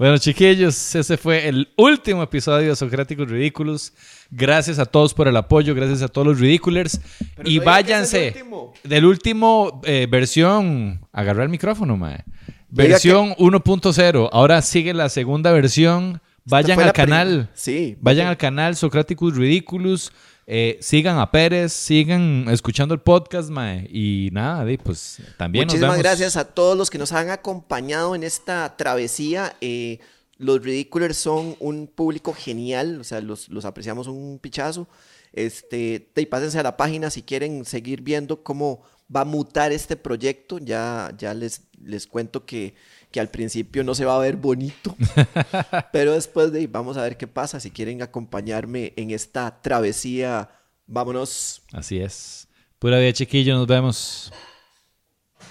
Bueno, chiquillos, ese fue el último episodio de Socráticos Ridículos. Gracias a todos por el apoyo, gracias a todos los ridiculers.
Pero
y
no
váyanse
último.
del último eh, versión. Agarrar el micrófono, mae. Versión 1.0. Ahora sigue la segunda versión. Vayan al canal.
Sí,
Vayan al canal Socráticos Ridiculous. Eh, sigan a Pérez, sigan escuchando el podcast, mae. Y nada, pues también nos
Muchísimas
vemos.
gracias a todos los que nos han acompañado en esta travesía. Eh, los Ridiculers son un público genial, o sea, los, los apreciamos un pichazo. Este, y pásense a la página si quieren seguir viendo cómo va a mutar este proyecto. Ya, ya les, les cuento que, que al principio no se va a ver bonito, *laughs* pero después de ahí vamos a ver qué pasa. Si quieren acompañarme en esta travesía, vámonos.
Así es. Pura vida, chiquillo, nos vemos.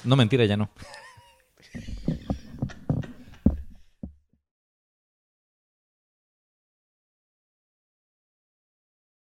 No, mentira, ya no.